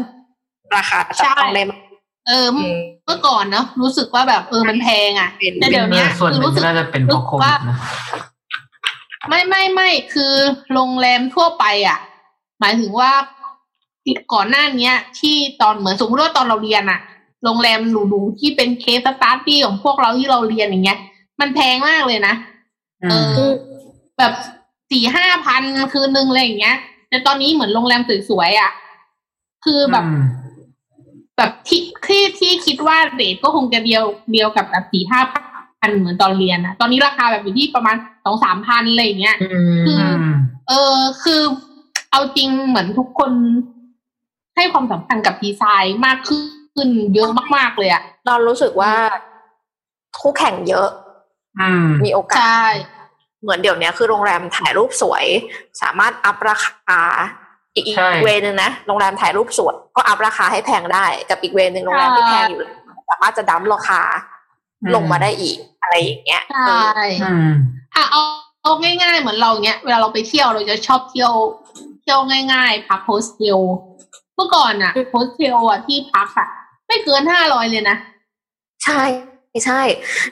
ราคาจับต้องได้มากเอออืมเมื่อก่อนเนาะรู้สึกว่าแบบเออมันแพงอะเป็นแต่เดี๋ยวเนี้ยส่วนหคือนึ่งรู้สึกน่าจะเป็นเพราะโควิดนะไม่ไม่ไม่คือโรงแรมทั่วไปอะหมายถึงว่า ก่อนหน้าเนี้ย ที่ตอนเหมือนสมมติว่าตอนเราเรียนอะโรงแรมหรูๆที่เป็นเคสสตาร์ตี้ของพวกเราที่เราเรียนอย่างเงี้ย มันแพงมากเลยนะเออแบบสี่ห้าพันคืนนึงอะไรอย่างเงี้ย แต่ตอนนี้เหมือนโรงแรมสวยๆอะ คือแบบอืมแบบที่ที่ที่คิดว่าเรทก็คงจะเดียวเดียวกับแบบสี่ห้าพันเหมือนตอนเรียนอะตอนนี้ราคาแบบอยู่ที่ประมาณสองสามพันอะไรอย่างเงี้ยอืคือมอืมเออคือเอาจริงเหมือนทุกคน ให้ความสำคัญกับดีไซน์มากขึ้นเยอะมากๆเลยอะเรารู้สึกว่าคู่แข่งเยอะอืมมีโอกาสใช่เหมือนเดี๋ยวนี้คือโรงแรมถ่ายรูปสวย สามารถอัพราคาอีกอีกใช่เวนึงนะโรงแรมถ่ายรูปสวยก็อัพราคาให้แพงได้ กับอีกเวนึงโรงแรมที่แพงอยู่แล้วสามารถจะดั้มราคาลงมาได้อีกอะไรอย่างเงี้ยใช่อืมอะเอาเอาง่ายๆ เหมือนเราเนี้ยเวลาเราไปเที่ยวเราจะชอบเที่ยว เที่ยวง่าย ๆพักโฮสเทล เมื่อก่อนอะโฮสเทลอะที่พักอะไม่เกินห้าร้อยเลยนะ ใช่ใช่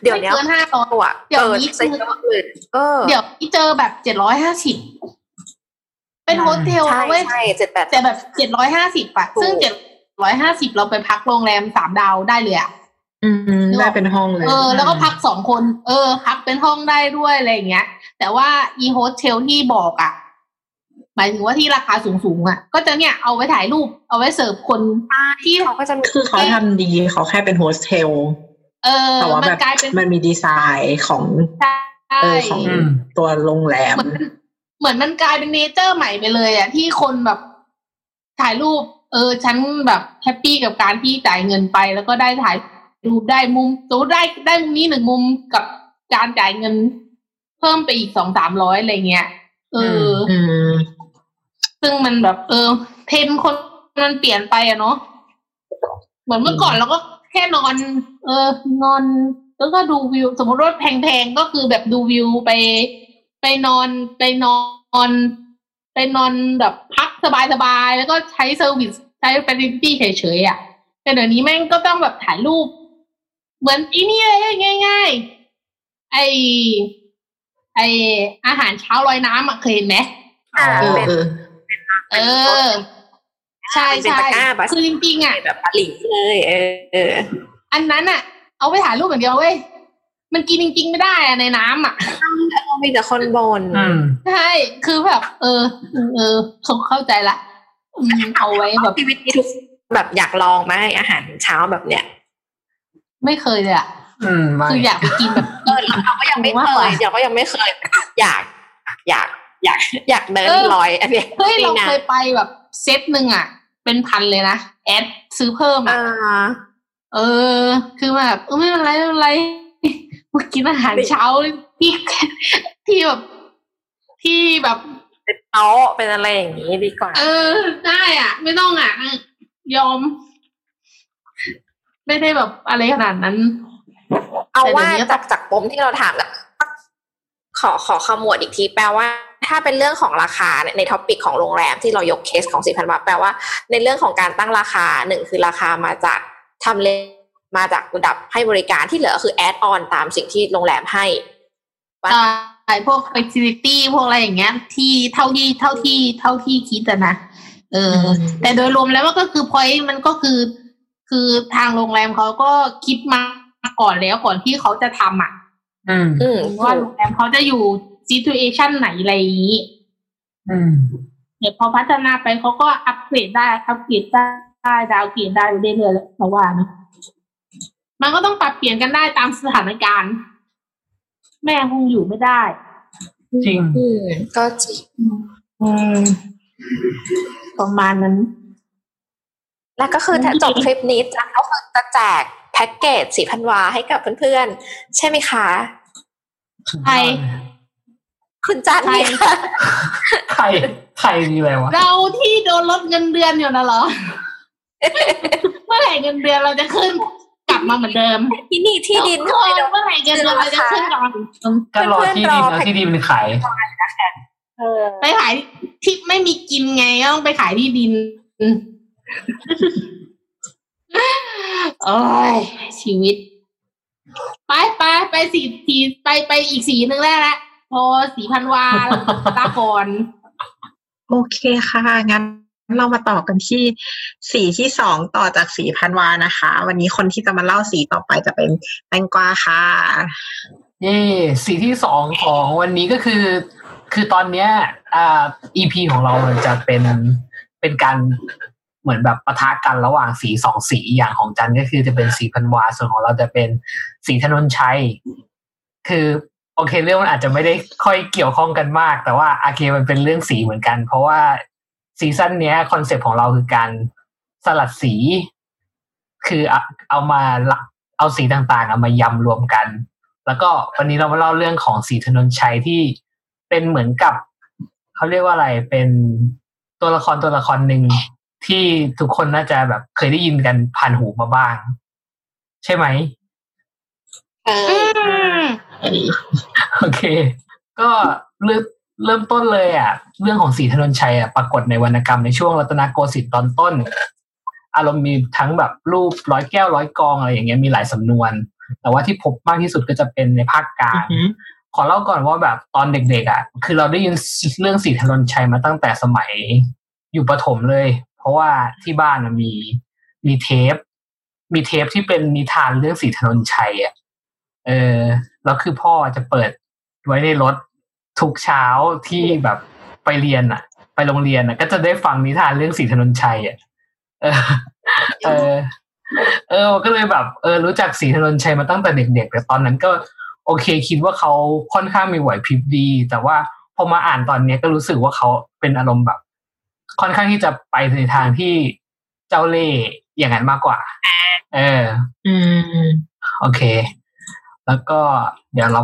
เดี๋ยวไม่เนี้ยเกินห้าร้อยตัวเดี๋ยวเปิดนี้ซะเยอะเลยเออเดี๋ยวที่เจอแบบเจ็ดร้อยห้าสิบเป็นโฮสเทลใช่นะเว้ยใช่เจ็ดแปดแต่แบบเจ็ดร้อยห้าสิบอะถูกซึ่งเจ็ดร้อยห้าสิบเราไปพักโรงแรมสามดาวได้เลยอะอืมได้เป็นห้องเลย เออ แล้วก็พักสองคน เออ พักเป็นห้องได้ด้วยอะไรอย่างเงี้ย แต่ว่าอีโฮสเทลที่บอกอะ หมายถึงว่าที่ราคาสูงๆอะก็จะเนี่ยเอาไว้ถ่ายรูป เอาไว้เสิร์ฟคนที่เขาก็จะมีคือเขาทำดีเขาแค่เป็นโฮสเทลเออแต่ว่ามันแบบกลายเป็นมันมีดีไซน์ของใช่เออของอืมตัวโรงแรมเหมือนเหมือนมันกลายเป็น nature ใหม่ไปเลยอะที่คนแบบถ่ายรูป เออ ฉันแบบแฮปปี้กับการที่จ่ายเงินไป แล้วก็ได้ถ่ายรูปได้มุมสมมติได้ได้มุมนี้หนึ่งมุมกับการจ่ายเงิน เพิ่มไปอีกสองสามร้อยอะไรเงี้ยเออออืม ซึ่งมันแบบเออเทรนด์คนมันเปลี่ยนไปอะเนาะเหมือนเมื่อก่อนเราก็แค่นอน เออนอนแล้วก็ดูวิว สมมติว่าแพงๆก็คือแบบดูวิวไป ไปนอนไปนอนไปนอนแบบพักสบายๆ แล้วก็ใช้ service ใช้เฟ c ิตี้เฉยๆอะแต่เดี๋ยวนี้แม่งก็ต้องแบบถ่ายรูป เหมือนอีนี่เลยง่ายๆ ไอไออาหารเช้าลอยน้ำอะเคยเห็นไหมอ่าเออ เป็นเออเออใช่เป็นใช่ตะกร้าบัสคือจริงๆอะแบบปลาหลิงเลยเออเอออันนั้นอะ เอาไปถ่ายรูปอย่างเดียวเว้ยมันกินจริง ๆ ไม่ได้อะในน้ำอะมีแต่คนบนอืมใช่คือแบบ เออ เออเขาเข้าใจละอืมเอาไว้แบบชีวิตนี้ทุกแบบอยากลองไหมอาหารเช้าแบบเนี้ยไม่เคยเลยอะอืมไม่คืออยากไปกินแบบเออเราก็ยังไม่เคยเราก็ยังไม่เคย อยาก อยาก อยากอยากเดินลอยอันเนี้ยเฮ้ยเรานี่นะเคยไปแบบเซตหนึ่งอะ เป็นพันเลยนะแอดซื้อเพิ่มอ่อะาเออ คือแบบเออไม่เป็นไรไม่เป็นไรมากินอาหารเช้าที่ที่แบบ ที่แบบเป็นโต๊ะเป็นอะไรอย่างนี้ดีกว่า เออ ได้อะ ไม่ต้องอะ ยอม ไม่ได้แบบอะไรขนาดนั้น เอาว่าแต่เดี๋ยวนี้จากจากปมที่เราถามอะขอขอขมวดอีกทีแปลว่า ถ้าเป็นเรื่องของราคาเนี่ยใน topic ของโรงแรมที่เรายกเคสของสี่พันบาทแปลว่า ในเรื่องของการตั้งราคาหนึ่งคือราคามาจากทำเลมาจากระดับให้บริการที่เหลือคือ add-on ตามสิ่งที่โรงแรมให้ว่าใช่พวก facility พวกอะไรอย่างเงี้ย ที่เท่าที่เท่าที่เท่าที่คิดอะนะเอออมแต่โดยรวมแล้วก็คือ point มันก็คือ คือทางโรงแรมเขาก็คิดมาก่อนแล้วก่อนที่เขาจะทำอะ อืมอืมว่าโรงแรมเขาจะอยู่ situation ไหนอะไรอย่างนี้อืมเดี๋ยวพอพัฒนาไปเขาก็อัปเกรดได้อัปเกรดได้ดาวเกรดได้เรื่อยๆแหละเราว่านะมันก็ต้องปรับเปลี่ยนกันได้ตามสถานการณ์ แม่คงอยู่ไม่ได้ จริงอืมก็จริงอืมประมาณนั้น แล้วก็คือถ้าจบคลิปนี้จะก็คือจะแจกแพ็กเกจสี่พันวาให้กับเพื่อนๆ ใช่ไหมคะใคร คุณจันใครนี่ค่ะใครใครมีอะไรวะ เราที่โดนลดเงินเดือนอยู่นะเหรอ เมื่อไหร่เงินเดือนเราจะขึ้นกลับมาเหมือนเดิม ที่นี่ที่ดินเอทำไมอโดนเมื่อไหร่เงินเดือนเราจะขึ้นกลับมาเหมือนเดิมก็รอที่ดินเพื่อนๆรอเอาที่ดินมันขายเออไปขายที่ไม่มีกินไงก็ต้องไปขายที่ดินโอ้ยชีวิต ไปไปไปสีสีไปไปอีกสีหนึ่งแล้วละ พอสีพันวาแล้วตาก่อนโอเคค่ะ งั้นเรามาต่อกันที่สีที่สองต่อจากสีพันวานะคะ วันนี้คนที่จะมาเล่าสีต่อไปจะเป็นแตงกวาค่ะ เย่สีที่สองของวันนี้ก็คือ คือตอนเนี้ยอ่า EP ของเรามันจะเป็นเป็นการเหมือนแบบปะทะกันระหว่างสีสองสีอย่างของจันก็คือจะเป็นศรีพันวาส่วนของเราจะเป็นศรีธนญชัย คือ โอเคเรื่องมันอาจจะไม่ได้ค่อยเกี่ยวข้องกันมาก แต่ว่าโอเคมันเป็นเรื่องสีเหมือนกัน เพราะว่า season เนี้ย concept ของเราคือการสลัดสี คือเอาเอามาเอาสีต่างๆ เอามายำรวมกัน แล้วก็วันนี้เรามาเล่าเรื่องของศรีธนญชัยที่เป็นเหมือนกับเขาเรียกว่าอะไรเป็นตัวละครตัวละครหนึ่งที่ทุกคนน่าจะแบบเคยได้ยินกันผ่านหูมาบ้าง ใช่ไหมเออือม โอเค ก็เริ่มเริ่มต้นเลยอะ เรื่องของสีถนนชัยอะปรากฏในวรรณกรรมในช่วงรัตนโกสินทร์ตอนต้น อารมณ์มีทั้งแบบรูปร้อยแก้วร้อยกองอะไรอย่างเงี้ยมีหลายสำนวน แต่ว่าที่พบมากที่สุดก็จะเป็นในภาคกลางขอเล่าก่อนว่าแบบตอนเด็กๆอะ คือเราได้ยินเรื่องสีถนนชัยมาตั้งแต่สมัยอยู่ประถมเลย เพราะว่าที่บ้านน่ะมีมีเทป มีเทปที่เป็นนิทานเรื่องสีถนนชัยอะเออ แล้วคือพ่อจะเปิดไว้ในรถทุกเช้าที่แบบไปเรียนอะ ไปโรงเรียนอะ ก็จะได้ฟังนิทานเรื่องสีถนนชัยอะเออ เออ เออ ก็เลยแบบ เออ รู้จักสีถนนชัยมาตั้งแต่เด็กๆแต่ตอนนั้นก็ โอเค คิดว่าเขาค่อนข้างมีไหวพริบดี แต่ว่าพอมาอ่านตอนเนี้ยก็รู้สึกว่าเขาเป็นอารมณ์แบบ ค่อนข้างที่จะไปในทางที่เจ้าเล่ห์อย่างนั้นมากกว่า เออ อืม โอเค แล้วก็เดี๋ยวเรา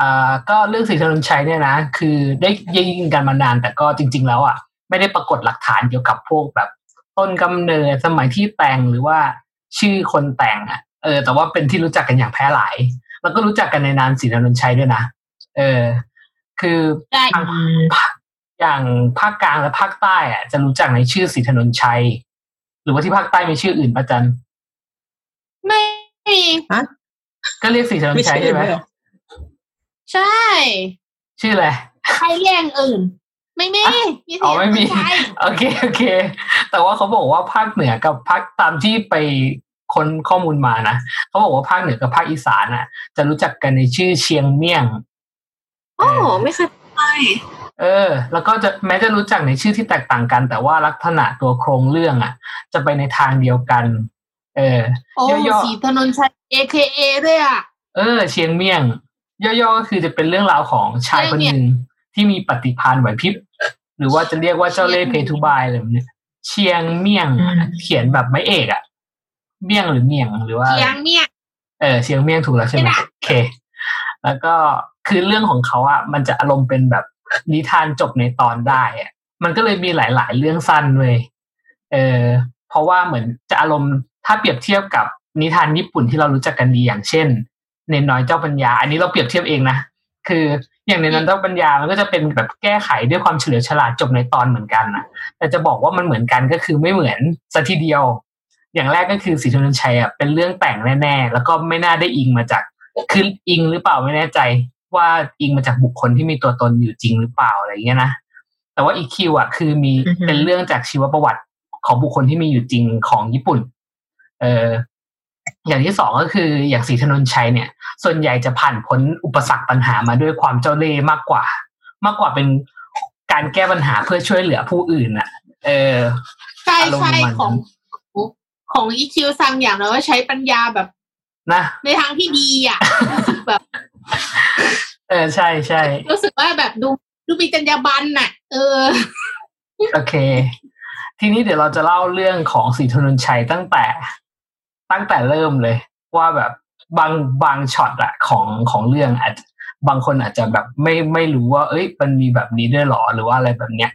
อ่าก็เรื่องสีถนนชัยเนี่ยนะ คือได้ยินกันมานาน แต่ก็จริง ๆ แล้วอะไม่ได้ปรากฏหลักฐานเกี่ยวกับพวกแบบ ต้นกำเนิดสมัยที่แต่งหรือว่าชื่อคนแต่งอะเออ แต่ว่าเป็นที่รู้จักกันอย่างแพร่หลาย แล้วก็รู้จักกันในนามสีถนนชัยด้วยนะเออ คือได้ทางอย่างภาคกลางและภาคใต้อะจะรู้จักในชื่อสีถนนชัย หรือว่าที่ภาคใต้มีชื่ออื่นปะจันไม่มี ก็เรียกสีถนนไม่ชัใช่ยใช่ไหมเหรอใช่ ชื่ออะไรใครเรียกอย่างอื่น ไม่มีอะมีอ๋อไม่มีใช่โอเคโอเค แต่ว่าเขาบอกว่าภาคเหนือกับภาคตามที่ไปค้นข้อมูลมานะเขาบอกว่าภาคเหนือกับภาคอีสานอะ จะรู้จักกันในชื่อเชียงเมี่ยงโอ้ไม่เคยไปเออ แล้วก็จะแม้จะรู้จักในชื่อที่แตกต่างกัน แต่ว่าลักษณะตัวโครงเรื่องอะ จะไปในทางเดียวกัน เออโอ้ย่อๆสีถนนชัย AKA ด้วยอะ เออ เชียงเมี่ยง ย่อๆก็คือจะเป็นเรื่องราวของชายคนหนึ่งที่มีปฏิภาณไหวพริบ หรือว่าจะเรียกว่าเจ้าเล่ห์เพทุบายอะไรแบบเนี้ยเชียงเมี่ยงอืมเขียนแบบไม่เอกอะเมี่ยงหรือเมี่ยงหรือว่าเชียงเมียเออเชียงเมี่ยงถูกแล้วใช่ไหมใช่ปะโอเค แล้วก็คือเรื่องของเขาอะมันจะอารมณ์เป็นแบบนิทานจบในตอนได้อะมันก็เลยมีหลาย ๆ เรื่องสั้นเลยเออเพราะว่าเหมือนจะอารมณ์ ถ้าเปรียบเทียบกับนิทานญี่ปุ่นที่เรารู้จักกันดีอย่างเช่น เนนน้อยเจ้าปัญญา อันนี้เราเปรียบเทียบเองนะคืออย่างในนั้นเจ้าปัญญามันก็จะเป็นแบบแก้ไขด้วยความเฉลียวฉลาดจบในตอนเหมือนกันนะแต่จะบอกว่ามันเหมือนกันก็คือไม่เหมือนสัทีเดียว อย่างแรกก็คือสีธนนชัยอะเป็นเรื่องแต่งแน่ๆแล้วก็ไม่น่าได้อิงมาจากคืออิงหรือเปล่าไม่แน่ใจว่าอิงมาจากบุคคลที่มีตัวตนอยู่จริงหรือเปล่าอะไรเงี้ยนะแต่ว่าอีคิวอะคือมีอือฮึเป็นเรื่องจากชีวประวัติของบุคคลที่มีอยู่จริงของญี่ปุ่น เอออย่างที่สองก็คืออย่างสีธนนชัยเนี่ย ส่วนใหญ่จะผ่านพ้นอุปสรรคปัญหามาด้วยความเจ้าเล่ห์มากกว่า มากกว่าเป็นการแก้ปัญหาเพื่อช่วยเหลือผู้อื่นอะ เออใช่อารมณ์ใช่ประมาณนั้นของของอีคิวซังอย่างนะว่าใช้ปัญญาแบบนะในทางที่ดีอะรู้สึกแบบ เออใช่ใช่รู้สึกว่าแบบดูดูมีจรรยาบรรณน่ะ เออ โอเค ทีนี้เดี๋ยวเราจะเล่าเรื่องของสีธนนชัยตั้งแต่ ตั้งแต่เริ่มเลย ว่าแบบบางบางช็อตอะของของเรื่องอาจจะบางคนอาจจะแบบไม่ไม่รู้ว่า เอ้ย มันมีแบบนี้ด้วยเหรอหรือว่าอะไรแบบเนี้ย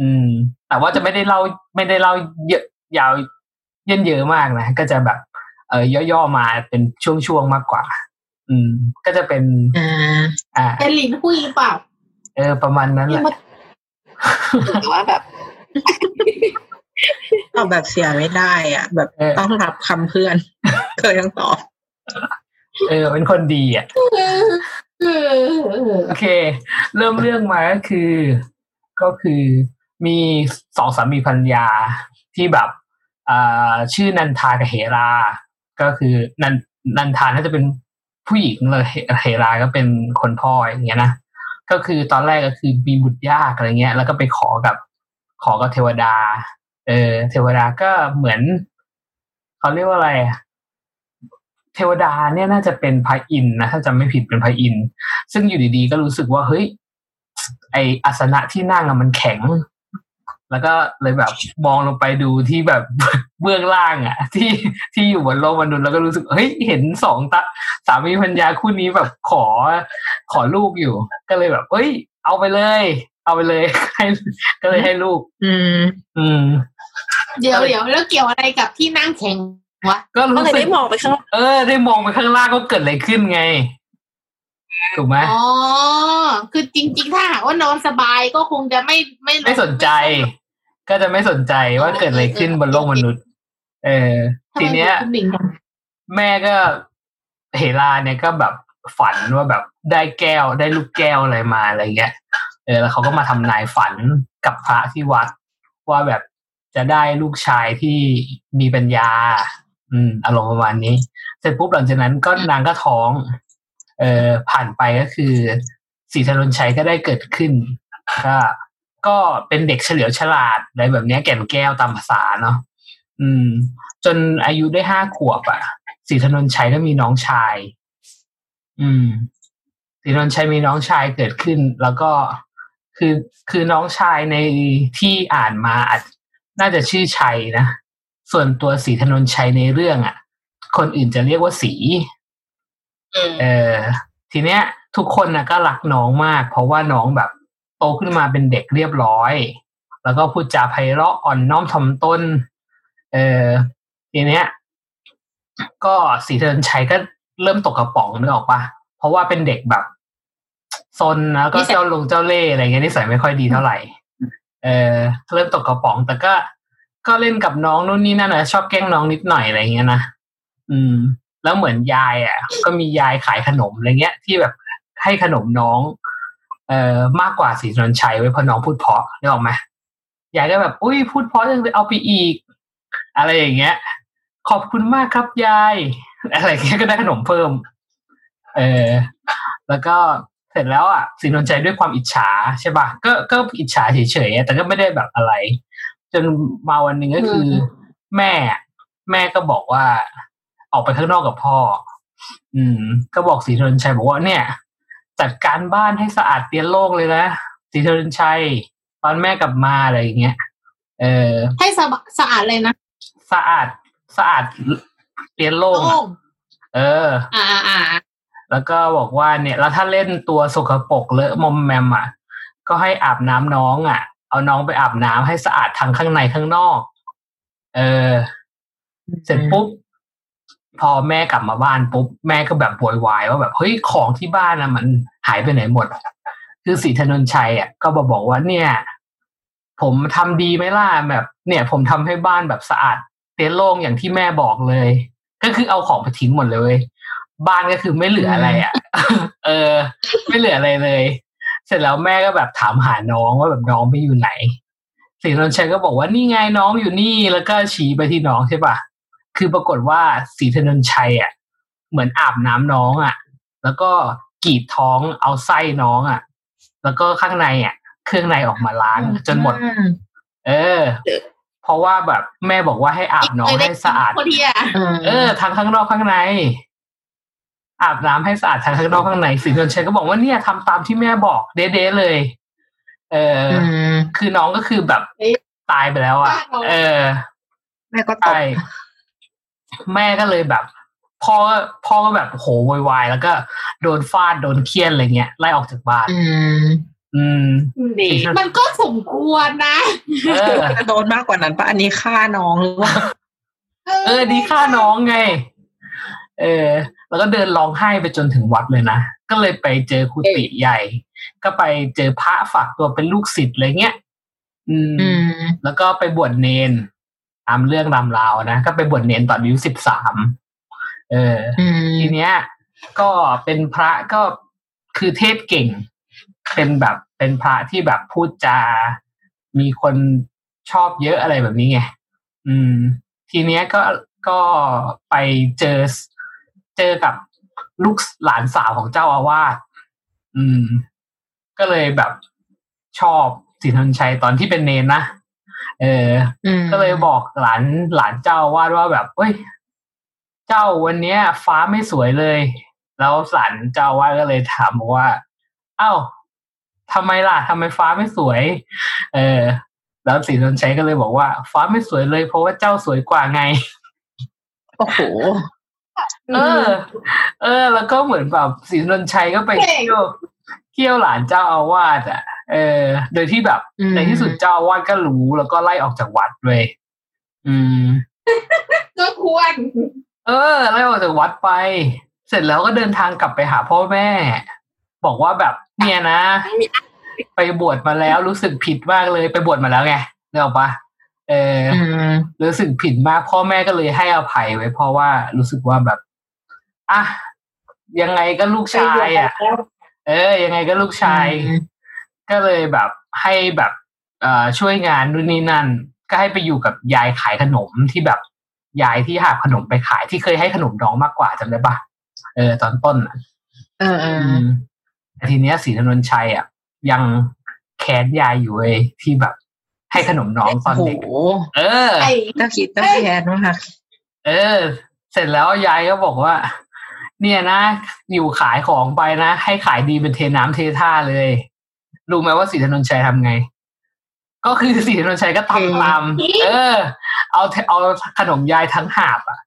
อืม แต่ว่าจะไม่ได้เล่าไม่ได้เล่าเยอะยาวเยินเยอะมากนะก็จะแบบเออย่อๆมาเป็นช่วงๆมากกว่า อืม ก็จะเป็น อ่าอ่าเป็นลินหุยหรือเปล่าเออประมาณนั้นแหละหรือว่าแบบ ตอบแบบเสียไม่ได้อะ แบบเออต้องรับคำเพื่อนเคยต้องตอบ เออ เป็นคนดีอะเออเออโอเค เริ่มเรื่องมาก็คือ ก็คือมีสองสามีภรรยาที่แบบอ่าชื่อนันทากับเฮรา ก็คือนันนันทาน่าจะเป็นผู้หญิงเลยเฮเฮราก็เป็นคนพ่ออย่างเงี้ยนะก็คือตอนแรกก็คือมีบุตรยากอะไรเงี้ย แล้วก็ไปขอกับขอกับเทวดา เออเทวดาก็เหมือนเขาเรียกว่าอะไรอะเทวดาเนี่ยน่าจะเป็นพระอินทร์นะถ้าจำไม่ผิดเป็นพระอินทร์ซึ่งอยู่ดีๆ ก็รู้สึกว่าเฮ้ยไออาสนะที่นั่งอะมันแข็ง แล้วก็เลยแบบมองลงไปดูที่แบบเบื้องล่างอะที่ที่อยู่บนโลกมนุษย์แล้วก็รู้สึกเฮ้ยเห็นสองตาสามีพัญญาคู่นี้แบบขอขอลูกอยู่ ก็เลยแบบเฮ้ย เอาไปเลย เอาไปเลยให้ก็เลยให้ลูก อืม อืม เดี๋ยวเดี๋ยวแล้วเกี่ยวอะไรกับที่นั่งแข็งวะก็ก็รู้เลยสึกได้มองไปข้างล่างเออ ได้มองไปข้างล่างก็เกิดอะไรขึ้นไงถูกไหมอ๋อคือจริง ๆ ถ้าหากว่านอนสบายก็คงจะไม่ไม่ไม่สนใจ ก็จะไม่สนใจว่าเกิดอะไรขึ้นบนโลกมนุษย์ เออทำไมทีเนี้ยคุณหนิงทแม่ก็เฮลาเนี่ยก็แบบฝันว่าแบบได้แก้วได้ลูกแก้วอะไรมาอะไรเงี้ย เออ แล้วเขาก็มาทำนายฝันกับพระที่วัดว่าแบบ จะได้ลูกชายที่มีปัญญา อืมอารมณ์ประมาณนี้ เสร็จปุ๊บหลังจากนั้นก็นางก็ท้อง เอ่อผ่านไปก็คือสีธนนชัยก็ได้เกิดขึ้นก็ก็เป็นเด็กเฉลียวฉลาดอะไรแบบเนี้ยแก่นแก้วตามภาษาเนาะอืม จนอายุได้ห้าขวบอะสีธนนชัยก็มีน้องชาย อืมสีธนนชัยมีน้องชายเกิดขึ้น แล้วก็คือคือน้องชายในที่อ่านมาอาจ น่าจะชื่อชัยนะ ส่วนตัวสีธนนชัยในเรื่องอะ คนอื่นจะเรียกว่าสีอืมเออทีเนี้ย ทุกคนนะก็รักน้องมาก เพราะว่าน้องแบบโตขึ้นมาเป็นเด็กเรียบร้อย แล้วก็พูดจาไพเราะอ่อนน้อมถ่อมตนเออทีเนี้ย ก็สีเทินชัยก็เริ่มตกกระป๋องนึกออกปะเพราะว่าเป็นเด็กแบบซนแล้วก็นิสัยเจ้าลงเจ้าเล่ห์อะไรเงี้ยนิสัยไม่ค่อยดีเท่าไหร่ เออเริ่มตกกระป๋อง แต่ก็ ก็เล่นกับน้องนู่นนี่นั่นนะชอบแกล้งน้องนิดหน่อยอะไรเงี้ยนะอืม แล้วเหมือนยายอะ ก็มียายขายขนมอะไรเงี้ย ที่แบบให้ขนมน้อง เอ่อมากกว่าสีนนชัยไว้เพราะน้องพูดเพราะนึกออกไหมยายก็แบบ อุ้ยพูดเพราะจังเลยเอาไปอีก อะไรอย่างเงี้ย ขอบคุณมากครับยาย อะไรเงี้ยก็ได้ขนมเพิ่ม เออแล้วก็ เสร็จแล้วอะสีนนชัยด้วยความอิจฉาใช่ป่ะก็ก็อิจฉาเฉยๆแต่ก็ไม่ได้แบบอะไร จนมาวันหนึ่งก็คือ แม่ แม่ก็บอกว่า ออกไปข้างนอกกับพ่อ อืม ก็บอกสีธนชัยบอกว่าเนี่ย จัดการบ้านให้สะอาดเตียนโล่งเลยนะสีธนชัย ตอนแม่กลับมาอะไรอย่างเงี้ยเออำให้สะบะสะอาดเลยนะสะอาดสะอาดเตียนโล่งโล่อะงเออ อ่าอ่าอ่า แล้วก็บอกว่าเนี่ยแล้วถ้าเล่นตัวสกปรกเลอะมอมแมมอะ ก็ให้อาบน้ำน้องอะ เอาน้องไปอาบน้ำให้สะอาดทั้งข้างในข้างนอก เออ เสร็จปุ๊บพอแม่กลับมาบ้านปุ๊บแม่ก็แบบโวยวายว่าแบบเฮ้ยของที่บ้านนะมันหายไปไหนหมด คือสีธนนชัยอะก็มาบอกว่าเนี่ย ผมทำดีไหมล่ะแบบ เนี่ย ผมทำให้บ้านแบบสะอาดเตียนโล่งอย่างที่แม่บอกเลย ก็คือเอาของไปทิ้งหมดเลย บ้านก็คือไม่เหลืออะไรอะ เออ ไม่เหลืออะไรเลย เสร็จแล้วแม่ก็แบบถามหาน้องว่าแบบน้องไปอยู่ไหนสีนนชัยก็บอกว่านี่ไงน้องอยู่นี่แล้วก็ชี้ไปที่น้องใช่ปะคือปรากฏว่าสีธนนชัยอะ เหมือนอาบน้ำน้องอะ แล้วก็กรีดท้องเอาไส้น้องอะ แล้วก็ข้างในอะ เครื่องในออกมาล้างจนหมด เออ เพราะว่าแบบแม่บอกว่าให้อาบน้องให้สะอาดโคตรเทียเออทั้งข้างนอกข้างใน อาบน้ำให้สะอาดทั้งข้างนอกข้างในสีนวลชัยก็บอกว่าเนี่ยทำตามที่แม่บอกเด๊ๆเลย เอออมคือน้องก็คือแบบตายไปแล้วอะ เออ แม่ก็ตใช่บแม่ก็เลยแบบพ่อก็พ่อก็แบบโหโวยวายแล้วก็โดนฟาดโดนเคี่ยนอะไรเงี้ยไล่ออกจากบ้าน อืม อืมดีมันก็สมควรนะเออจะโดนมากกว่านั้นปะอันนี้ฆ่าน้องหรือว่าเออดีฆ่าน้องไง เออ แล้วก็เดินร้องไห้ไปจนถึงวัดเลยนะ ก็เลยไปเจอคุติใหญ่ ก็ไปเจอพระฝากตัวเป็นลูกศิษย์อะไรเงี้ยอืมอืมแล้วก็ไปบวชเนนตามเรื่องรำราวนะ ก็ไปบวชเนนตอนอายุสิบสามเอออืมทีเนี้ย ก็เป็นพระก็คือเทศเก่ง เป็นแบบเป็นพระที่แบบพูดจา มีคนชอบเยอะอะไรแบบนี้ไง อืม ทีเนี้ยก็ก็ไปเจอ เจอกับลูกหลานสาวของเจ้าอาวาสอืม ก็เลยแบบชอบสินทนชัยตอนที่เป็นเนนนะ เออ ก็เลยบอกหลานหลานเจ้าวาดว่าแบบเฮ้ย เจ้าวันเนี้ย ฟ้าไม่สวยเลย แล้วหลานเจ้าวาดก็เลยถามบอกว่า เอ้าทำไมล่ะทำไมฟ้าไม่สวย เออ แล้วสีนนชัยก็เลยบอกว่า ฟ้าไม่สวยเลย เพราะว่าเจ้าสวยกว่าไง โอ้โห เออ เออ แล้วก็เหมือนแบบศรีนนชัยก็ไปเที่ยวเที่ยวหลานเจ้าอาวาสอะ เออ โดยที่แบบอืมในที่สุดเจ้าอาวาสก็รู้แล้วก็ไล่ออกจากวัดเลยอืมก็ควร เออ ไล่ออกจากวัดไป เสร็จแล้วก็เดินทางกลับไปหาพ่อแม่ บอกว่าแบบเนี่ยนะ ไปบวชมาแล้วรู้สึกผิดมากเลยไปบวชมาแล้วไงเนกออกปะเอออืมรู้สึกผิดมากพ่อแม่ก็เลยให้อภัยไว้เพราะว่ารู้สึกว่าแบบ อะยังไงก็ลูกชายอะเออ ยังไงก็ลูกชายอืมก็เลยแบบให้แบบเอ่อช่วยงานนู่นนี่นั่น ก็ให้ไปอยู่กับยายขายขนมที่แบบยายที่หาบขนมไปขายที่เคยให้ขนมน้องมากกว่าจำได้ปะเออ ตอนต้นอะเออเอออืมแต่ทีเนี้ยศรีธนนชัยอะ ยังแค้นยายอยู่เว้ยที่แบบ ให้ขนมน้องตอนโอ้โหเด็กเออไอ้ก็คิดก็แค้นมากเออ เสร็จแล้วยายก็บอกว่า เนี่ยนะ อยู่ขายของไปนะ ให้ขายดีเป็นเทน้ำเทท่าเลย รู้ไหมว่าศรีธนนชัยทำไง ก็คือศรีธนนชัยก็ทำตาม เออ เอาเทเอาขนมยายทั้งหาบอะ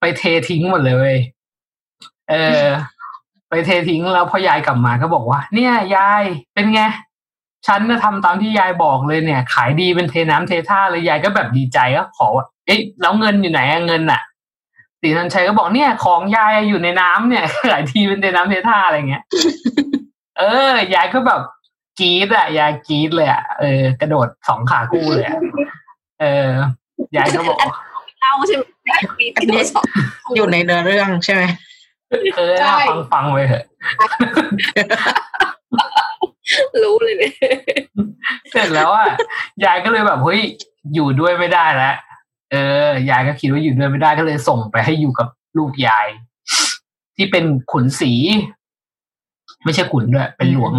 ไปเททิ้งหมดเลยเว้ยเออ ไปเททิ้งแล้วพอยายกลับมาก็บอกว่า เนี่ย ยายเป็นไงฉันน่ะทำตามที่ยายบอกเลยเนี่ย ขายดีเป็นเทน้ำเทท่าเลยยายก็แบบดีใจก็ขอว่าเอ๊ะแล้วเงินอยู่ไหนอะเงินอะ ศรีธนชัยก็บอกเนี่ย ของยายอยู่ในน้ำเนี่ยขายดีเป็นเทน้ำเทท่าอะไรเงี้ย เออยายก็แบบกรีดอะยายกรีดเลยอะเออกระโดดสองขาคู่เลยอะเออยายก็บอกเล่าใช่ไหมมีที่ตัวสองอยู่ในเนื้อเรื่องใช่ไหมเออน่าฟังฟังๆไปเถอะรู้เลยเนี่ยเสร็จแล้วอะยายก็เลยแบบเฮ้ยอยู่ด้วยไม่ได้แล้ว เออยายก็คิดว่าอยู่ด้วยไม่ได้ก็เลยส่งไปให้อยู่กับลูกยาย ที่เป็นขุนศรีไม่ใช่ขุนด้วย เป็นหลวง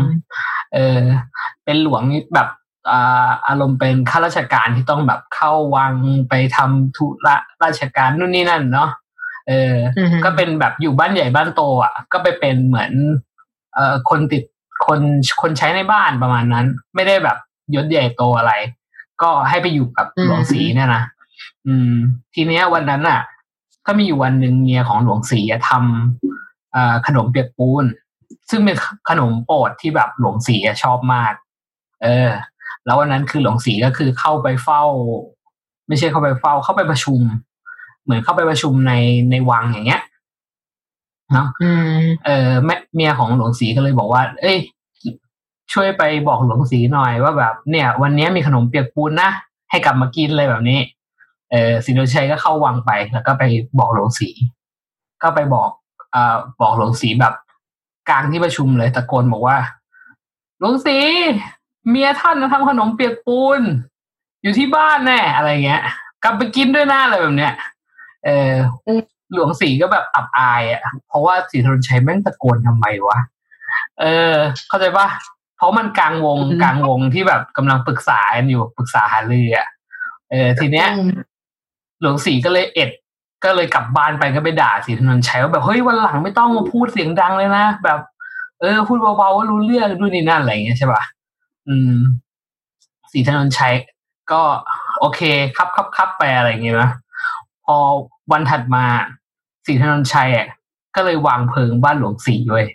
เออ เป็นหลวงแบบอ่าอารมณ์เป็นข้าราชการที่ต้องแบบเข้าวังไปทำธุระราชการนู่นนี่นั่นเนาะเอออืมก็เป็นแบบอยู่บ้านใหญ่บ้านโต อะ ก็ไปเป็นเหมือน เอ่อคนติดคนคนใช้ในบ้านประมาณนั้น ไม่ได้แบบยศใหญ่โตอะไร ก็ให้ไปอยู่กับอืมหลวงศรีเนี่ยนะ อืม ทีเนี้ยวันนั้นอะ ก็มีอยู่วันหนึ่งเมียของหลวงศรีอะทำเอ่อขนมเปียกปูน ซึ่งเป็นขนมโปรดที่แบบหลวงศรีอะชอบมาก เออ แล้ววันนั้นคือหลวงศรีก็คือเข้าไปเฝ้า ไม่ใช่เข้าไปเฝ้า เข้าไปประชุม เหมือนเข้าไปประชุมในในวังอย่างเงี้ยเนาะอืมเออแม่เมียของหลวงศรีก็เลยบอกว่า เอ้ย ช่วยไปบอกหลวงศรีหน่อยว่าแบบ เนี่ย วันนี้มีขนมเปียกปูนนะให้กลับมากินเลยแบบนี้ เออศรีนชัยก็เข้าวังไป แล้วก็ไปบอกหลวงศรีก็ไปบอกเอ่อบอกหลวงศรีแบบกลางที่ประชุมเลยตะโกนบอกว่า หลวงศรีเมียท่านนะทำขนมเปียกปูน อยู่ที่บ้านแน่อะไรเงี้ย กลับไปกินด้วยหน้าอะไรแบบเนี้ย เออหลวงศรีก็แบบอับอายอะ เพราะว่าศรีธนชัยแม่งตะโกนทำไมวะ เออ เข้าใจปะเพราะมันกลางวงอืมกลางวงที่แบบกำลังปรึกษากันอยู่ปรึกษาหารืออะ เออ ทีเนี้ย หลวงศรีก็เลยเอ็ด ก็เลยกลับบ้านไปก็ไปด่าศรีธนนชัยว่าแบบเฮ้ยวันหลังไม่ต้องมาพูดเสียงดังเลยนะแบบ เออ พูดเบาๆว่ารู้เรื่องด้วยนี่นั่นอะไรอย่างเงี้ยใช่ปะอืมศรีธนนชัยก็โอเคครับครับครับไปอะไรอย่างเงี้ยนะพอวันถัดมาศรีธนนชัยอะก็เลยวางเพลิงบ้านหลวงศรีด้วย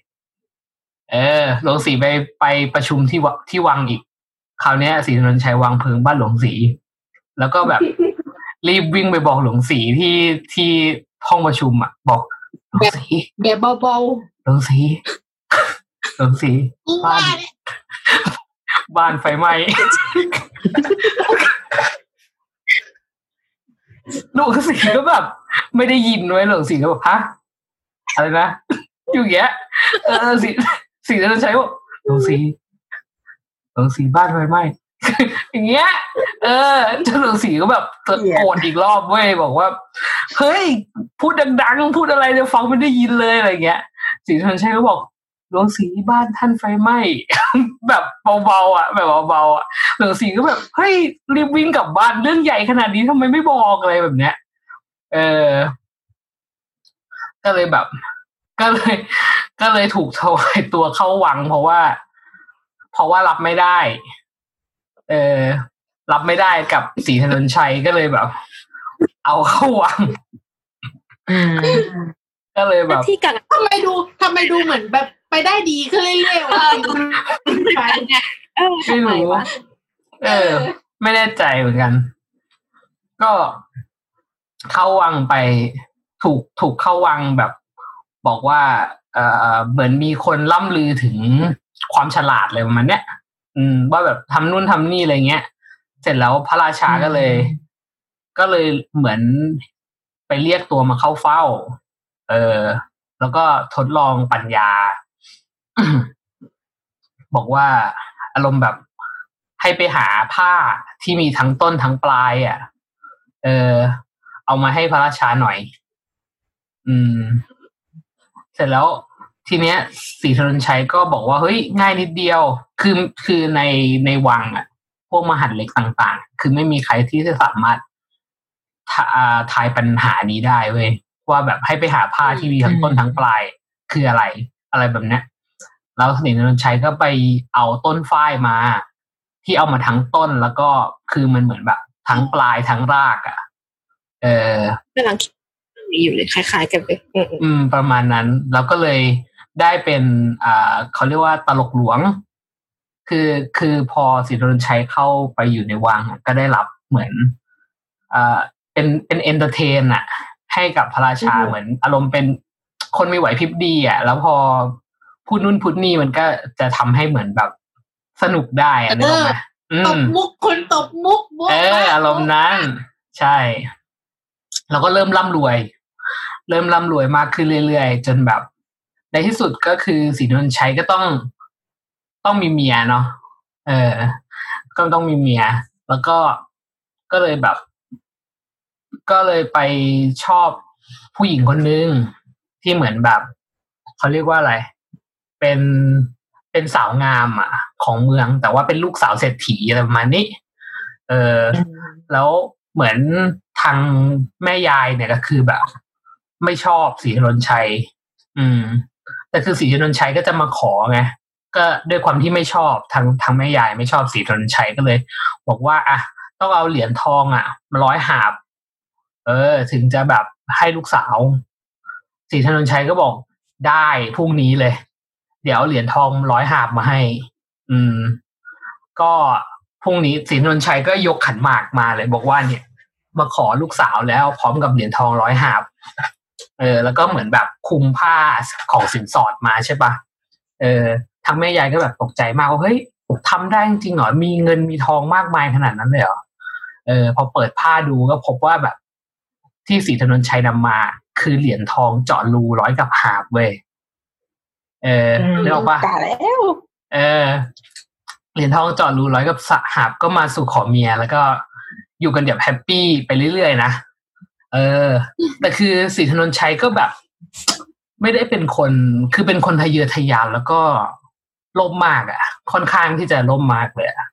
เออ หลวงศรีไปไปประชุมที่วะที่วังอีก คราวนี้ศรีธนนชัยวางเพลิงบ้านหลวงศรีแล้วก็แบบ รีบวิ่งไปบอกหลวงศรีที่ที่ห้องประชุมอะ บอกหลวงศรีแบบเบาหลวงศรีหลวงศรีๆกูว่าเนี่ยบ้านไฟไหม้หลวงศรีก็แบบ ไม่ได้ยินไว้ยหลวงศรีก็แบบฮะอะไรนะอยู่อย่างเงี้ยเออศรีศรีจะใช้บอกหลวงศรีหลวงศรีบ้านไฟไหม้ อย่างเงี้ย เออเจ้าหลวงศรีก็แบบโกรธอีกรอบเว้ยบอกว่า เฮ้ย พูดดังๆ พูดอะไรจะฟังไม่ได้ยินเลยอะไรเงี้ยศรีธนชัยก็บอกหลวงสีบ้านท่านไฟไหม้แบบเบาๆอะ แบบเบาๆอะหลวงสีก็แบบเฮ้ยรีบวิ่งกลับบ้านเรื่องใหญ่ขนาดนี้ทำไมไม่บอกอะไรแบบเนี้ย เออ ก็เลยแบบ ก็เลย ก็เลยถูกถวายตัวเข้าวังเพราะว่า เพราะว่ารับไม่ได้ เออ รับไม่ได้กับสีถนนชัยก็เลยแบบ เอาเข้าวังอืมก็เลยแบบที่กักทำไมดูทำไมดูเหมือนแบบไปได้ดีขึ้นเรื่อยๆวะไปเออไม่ทำไมรู้วะเออ ไม่แน่ใจเหมือนกัน ก็เข้าวังไปถูกถูกเข้าวังแบบ บอกว่า เออเหมือนมีคนล่ำลือถึงความฉลาดเลยประมาณเนี้ย อืม ว่าแบบทำนู่นทำนี่อะไรเงี้ย เสร็จแล้วพระราชาก็เลย ก็เลยเหมือนไปเรียกตัวมาเข้าเฝ้า เออ แล้วก็ทดลองปัญญา บอกว่าอารมณ์แบบให้ไปหาผ้าที่มีทั้งต้นทั้งปลายอะ เออ เอามาให้พระราชาหน่อย อืม เสร็จแล้ว ทีเนี้ยสีธนนชัยก็บอกว่าเฮ้ยง่ายนิดเดียว คือคือในในวังอะ พวกมหัดเล็กต่างๆ คือไม่มีใครที่จะสามารถทาอ่าทายปัญหานี้ได้เว้ยว่าแบบให้ไปหาผ้าที่มีทั้งต้นทั้งปลาย คืออะไร อะไรแบบเนี้ยแล้วสนิทนนชัยก็ไปเอาต้นฝ้ายมา ที่เอามาทั้งต้นแล้วก็คือมันเหมือนแบบ ทั้งปลายทั้งรากอะ่ะ เออกำลังคิดอยู่เลยคล้าย ๆ กันเลยอืมอืมประมาณนั้น แล้วก็เลย ได้เป็นอ่าเขาเรียกว่าตลกหลวง คือคือพอสิทธินชัยเข้าไปอยู่ในวังอะก็ได้รับเหมือนอ่าเป็นเป็น entertain อะให้กับพระราชาเหมือน อารมณ์เป็นคนมีไหวพริบดีอะแล้วพอพูดนู่นพูดนี่มันก็จะทำให้เหมือนแบบสนุกได้อะนึกออกไหมอืมตมบมุกคนตบมุกมุกเอออารมณ์นั้น ใช่แล้วก็เริ่มร่ำรวย เริ่มร่ำรวยมากขึ้นเรื่อยๆ จนแบบ ในที่สุดก็คือศรีธนญชัยก็ต้องต้องมีเมียเนาะเออ ก็ต้องมีเมีย แล้วก็ก็เลยแบบ ก็เลยไปชอบผู้หญิงคนนึงที่เหมือนแบบเขาเรียกว่าอะไร เป็นเป็นสาวงามอะ ของเมือง แต่ว่าเป็นลูกสาวเศรษฐีอะไรประมาณนี้ เออ แล้วเหมือนทางแม่ยายเนี่ยก็คือแบบ ไม่ชอบสีนนชัย อืม แต่คือสีนนชัยก็จะมาขอไงก็ด้วยความที่ไม่ชอบทางทางแม่ยายไม่ชอบสีนนชัยก็เลย บอกว่าอะต้องเอาเหรียญทองอะมาร้อยหาบ เออ ถึงจะแบบให้ลูกสาวสีธนนชัยก็บอกได้พรุ่งนี้เลย เดี๋ยวเหรียญทองร้อยหาบมาให้ อืม ก็พรุ่งนี้สีธนนชัยก็ยกขันหมากมาเลย บอกว่าเนี่ย มาขอลูกสาวแล้วพร้อมกับเหรียญทองร้อยหาบ เออ แล้วก็เหมือนแบบคุมผ้าของสินสอดมาใช่ปะเออทางแม่ยายก็แบบตกใจมากว่าเฮ้ยทำได้จริงเหรอมีเงินมีทองมากมายขนาดนั้นเลยเหรอเออ พอเปิดผ้าดูก็พบว่าแบบ ที่สีถนนชัยนำมา คือเหรียญทองเจาะรูร้อยกับหาบเว้ยเออนึกออกปะตายแล้วเออเหรียญทองเจอดรูร้อยกับสหาบก็มาสู่ขอเมีย แล้วก็อยู่กันแบบแฮปปี้ไปเรื่อยๆนะ เออ แต่คือสีถนนชัยก็แบบ ไม่ได้เป็นคน คือเป็นคนทะเยอทะยานแล้วก็ล่มมากอะ่ะ ค่อนข้างที่จะล่มมากเลยอะ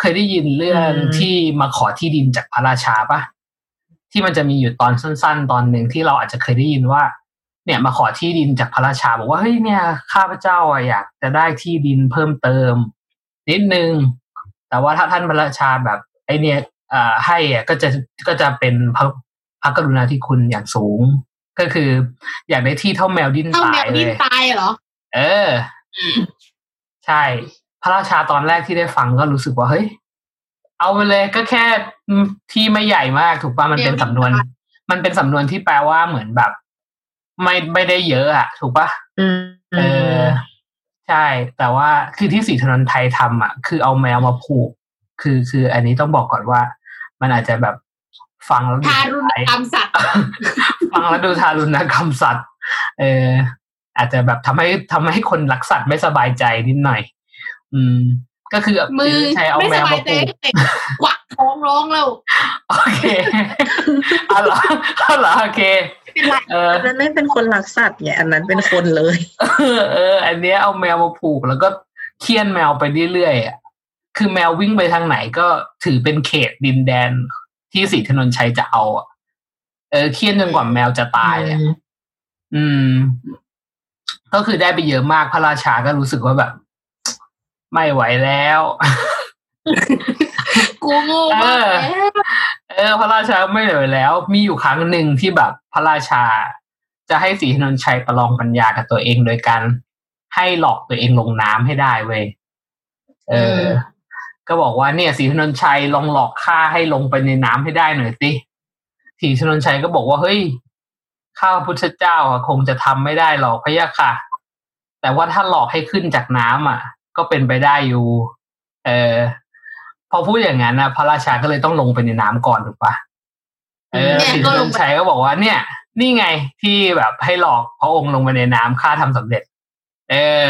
เคยได้ยินเรื่องที่มาขอที่ดินจากพระราชาปะที่มันจะมีอยู่ตอนสั้น ๆ ตอนหนึ่งที่เราอาจจะเคยได้ยินว่า เนี่ยมาขอที่ดินจากพระราชา บอกว่าเฮ้ยเนี่ย ข้าพเจ้าอะอยากจะได้ที่ดินเพิ่มเติม นิดนึง แต่ว่าถ้าท่านพระราชาแบบ ไอเนี่ยอ่าให้อะก็จะก็จะเป็นพระพ ระกรุณาธิคุณอย่างสูง ก็คือ อยากได้ที่เท่าแมวดิ้นเท่าตาแมยวเลดิ้นยตายเหรอ เออ ใช่ พระราชาตอนแรกที่ได้ฟังก็รู้สึกว่าเฮ้ยเอาไปเลยก็แค่ที่ไม่ใหญ่มากถูกป่ะมันเป็นสำนวน มันเป็นสำนวนที่แปลว่าเหมือนแบบ ไม่ไม่ได้เยอะอะถูกป่ะอืมเออ ใช่ แต่ว่าคือที่สีถนนไทยทำอะ คือเอาแมวมาผูก คือคืออันนี้ต้องบอกก่อนว่า มันอาจจะแบบ ฟังแล้วดูทารุณกรรมสัตว์ฟังแล้วดูทารุณกรรมสัตว์ เออ อาจจะแบบทำให้ทำให้คนรักสัตว์ไม่สบายใจนิดหน่อย อืม ก็คือมือใช้เอาไม่แมสวบามายใจผูกก็เตะกวักท้องร้องแล้วโอเคเอาเหรอเอาเหรอโอเคเป็นไรเอออันนั้นไม่เป็นคนรักสัตว์ไงอันนั้นเป็นคนเลยเออเออ อันเนี้ยเอาแมวมาผูกแล้วก็เคี่ยนแมวไปเรื่อยๆอะคือแมววิ่งไปทางไหนก็ถือเป็นเขตดินแดน ที่สีถนนชัยจะเอาอะเออเคี่ยนจนกว่าแมวจะตายอะอืม ก็คือได้ไปเยอะมากพระราชาก็รู้สึกว่าแบบ ไม่ไหวแล้ว กูโง่มากแล้วเออ พระราชาไม่ไหวแล้ว มีอยู่ครั้งหนึ่งที่แบบพระราชา จะให้ศรีถนนชัยประลองปัญญากับตัวเองโดยการให้หลอกตัวเองลงน้ำให้ได้เว้ยเออ ก็บอกว่าเนี่ยศรีถนนชัยลองหลอกข้าให้ลงไปในน้ำให้ได้หน่อยสิศรีถนนชัยก็บอกว่าเฮ้ยข้าพระพุทธเจ้าอะคงจะทำไม่ได้หรอกพะยะค่ะ แต่ว่าถ้าหลอกให้ขึ้นจากน้ำอะ ก็เป็นไปได้อยู่ เออพอพูดอย่างนั้นนะพระราชาก็เลยต้องลงไปในน้ำก่อนถูกปะเออเนี่ยศรีก็ถลนงนไปชัยก็บอกว่าเนี่ย นี่ไงที่แบบให้หลอกพระองค์ลงไปในน้ำข้าทำสำเร็จ เออ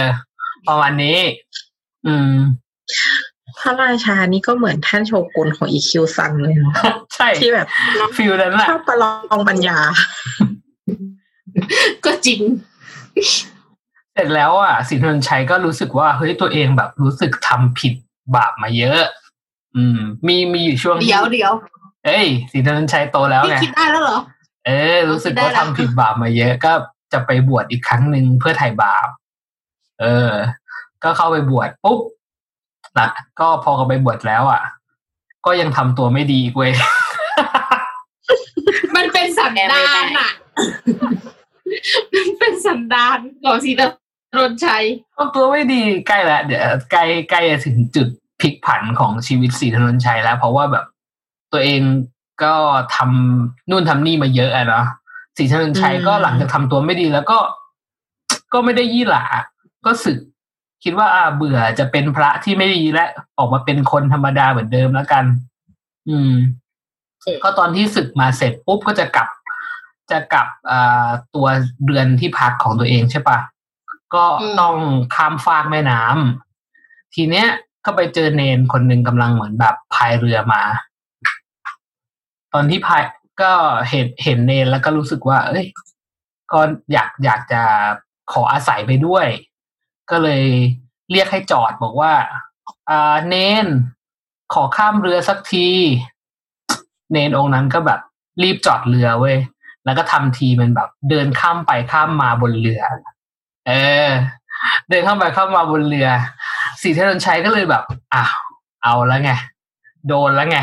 ประมาณนี้ อืม พระราชานี่ก็เหมือนท่านโชกุนของอีคิวซังเลยเนาะใช่ที่แบบฟิลนั้นแหละชอบประลองปัญญา ก็จริง เสร็จแล้วอะสินทนชัยก็รู้สึกว่าเฮ้ยตัวเองแบบรู้สึกทำผิดบาปมาเยอะ อืม มีมีอยู่ช่วงที่เดี๋ยวเดี๋ยวเอ้ยสินทนชัยโตแล้วพี่ไงคิดได้แล้วเหรอเออ รู้สึกได้ว่าแล้วทำผิดบาปมาเยอะก็จะไปบวชอีกครั้งหนึ่งเพื่อไถ่บาป เออ ก็เข้าไปบวชปุ๊บ นะก็พอก็ไปบวชแล้วอะ ก็ยังทำตัวไม่ดีอีกเว้ยมันเป็นสันดานอะมันเป็นสันดานของสีตะรนชัยทำตัวไม่ดีใกล้แล้วเดี๋ยวใกล้ใกล้จะถึงจุดพลิกผันของชีวิตสีถนนชัยแล้ว เพราะว่าแบบตัวเองก็ทำนู่นทำนี่มาเยอะอะเนาะสีถนนชัยอืมก็หลังจากทำตัวไม่ดีแล้วก็ ก็ไม่ได้ยี่หละก็สึก คิดว่าอ่าเบื่อจะเป็นพระที่ไม่ดีและออกมาเป็นคนธรรมดาเหมือนเดิมแล้วกัน อืมก็ตอนที่ศึกมาเสร็จปุ๊บก็จะกลับ จะกลับอ่าตัวเรือนที่พักของตัวเองใช่ปะก็อืมต้องข้ามฟากแม่น้ำทีเนี้ยก็ไปเจอเนนคนหนึ่งกำลังเหมือนแบบพายเรือมา ตอนที่พายก็เห็นเห็นเนนแล้วก็รู้สึกว่า เอ้ยก็อยากอยากจะขออาศัยไปด้วย ก็เลยเรียกให้จอดบอกว่า อ่าเนน ขอข้ามเรือสักที เนนองค์นั้นก็แบบรีบจอดเรือเว้ยแล้วก็ทำทีเป็นแบบ เดินข้ามไปข้ามมาบนเรือ เออ เดินข้ามไปข้ามมาบนเรือสีเทนชัยก็เลยแบบอ้าวเอาแล้วไง โดนแล้วไง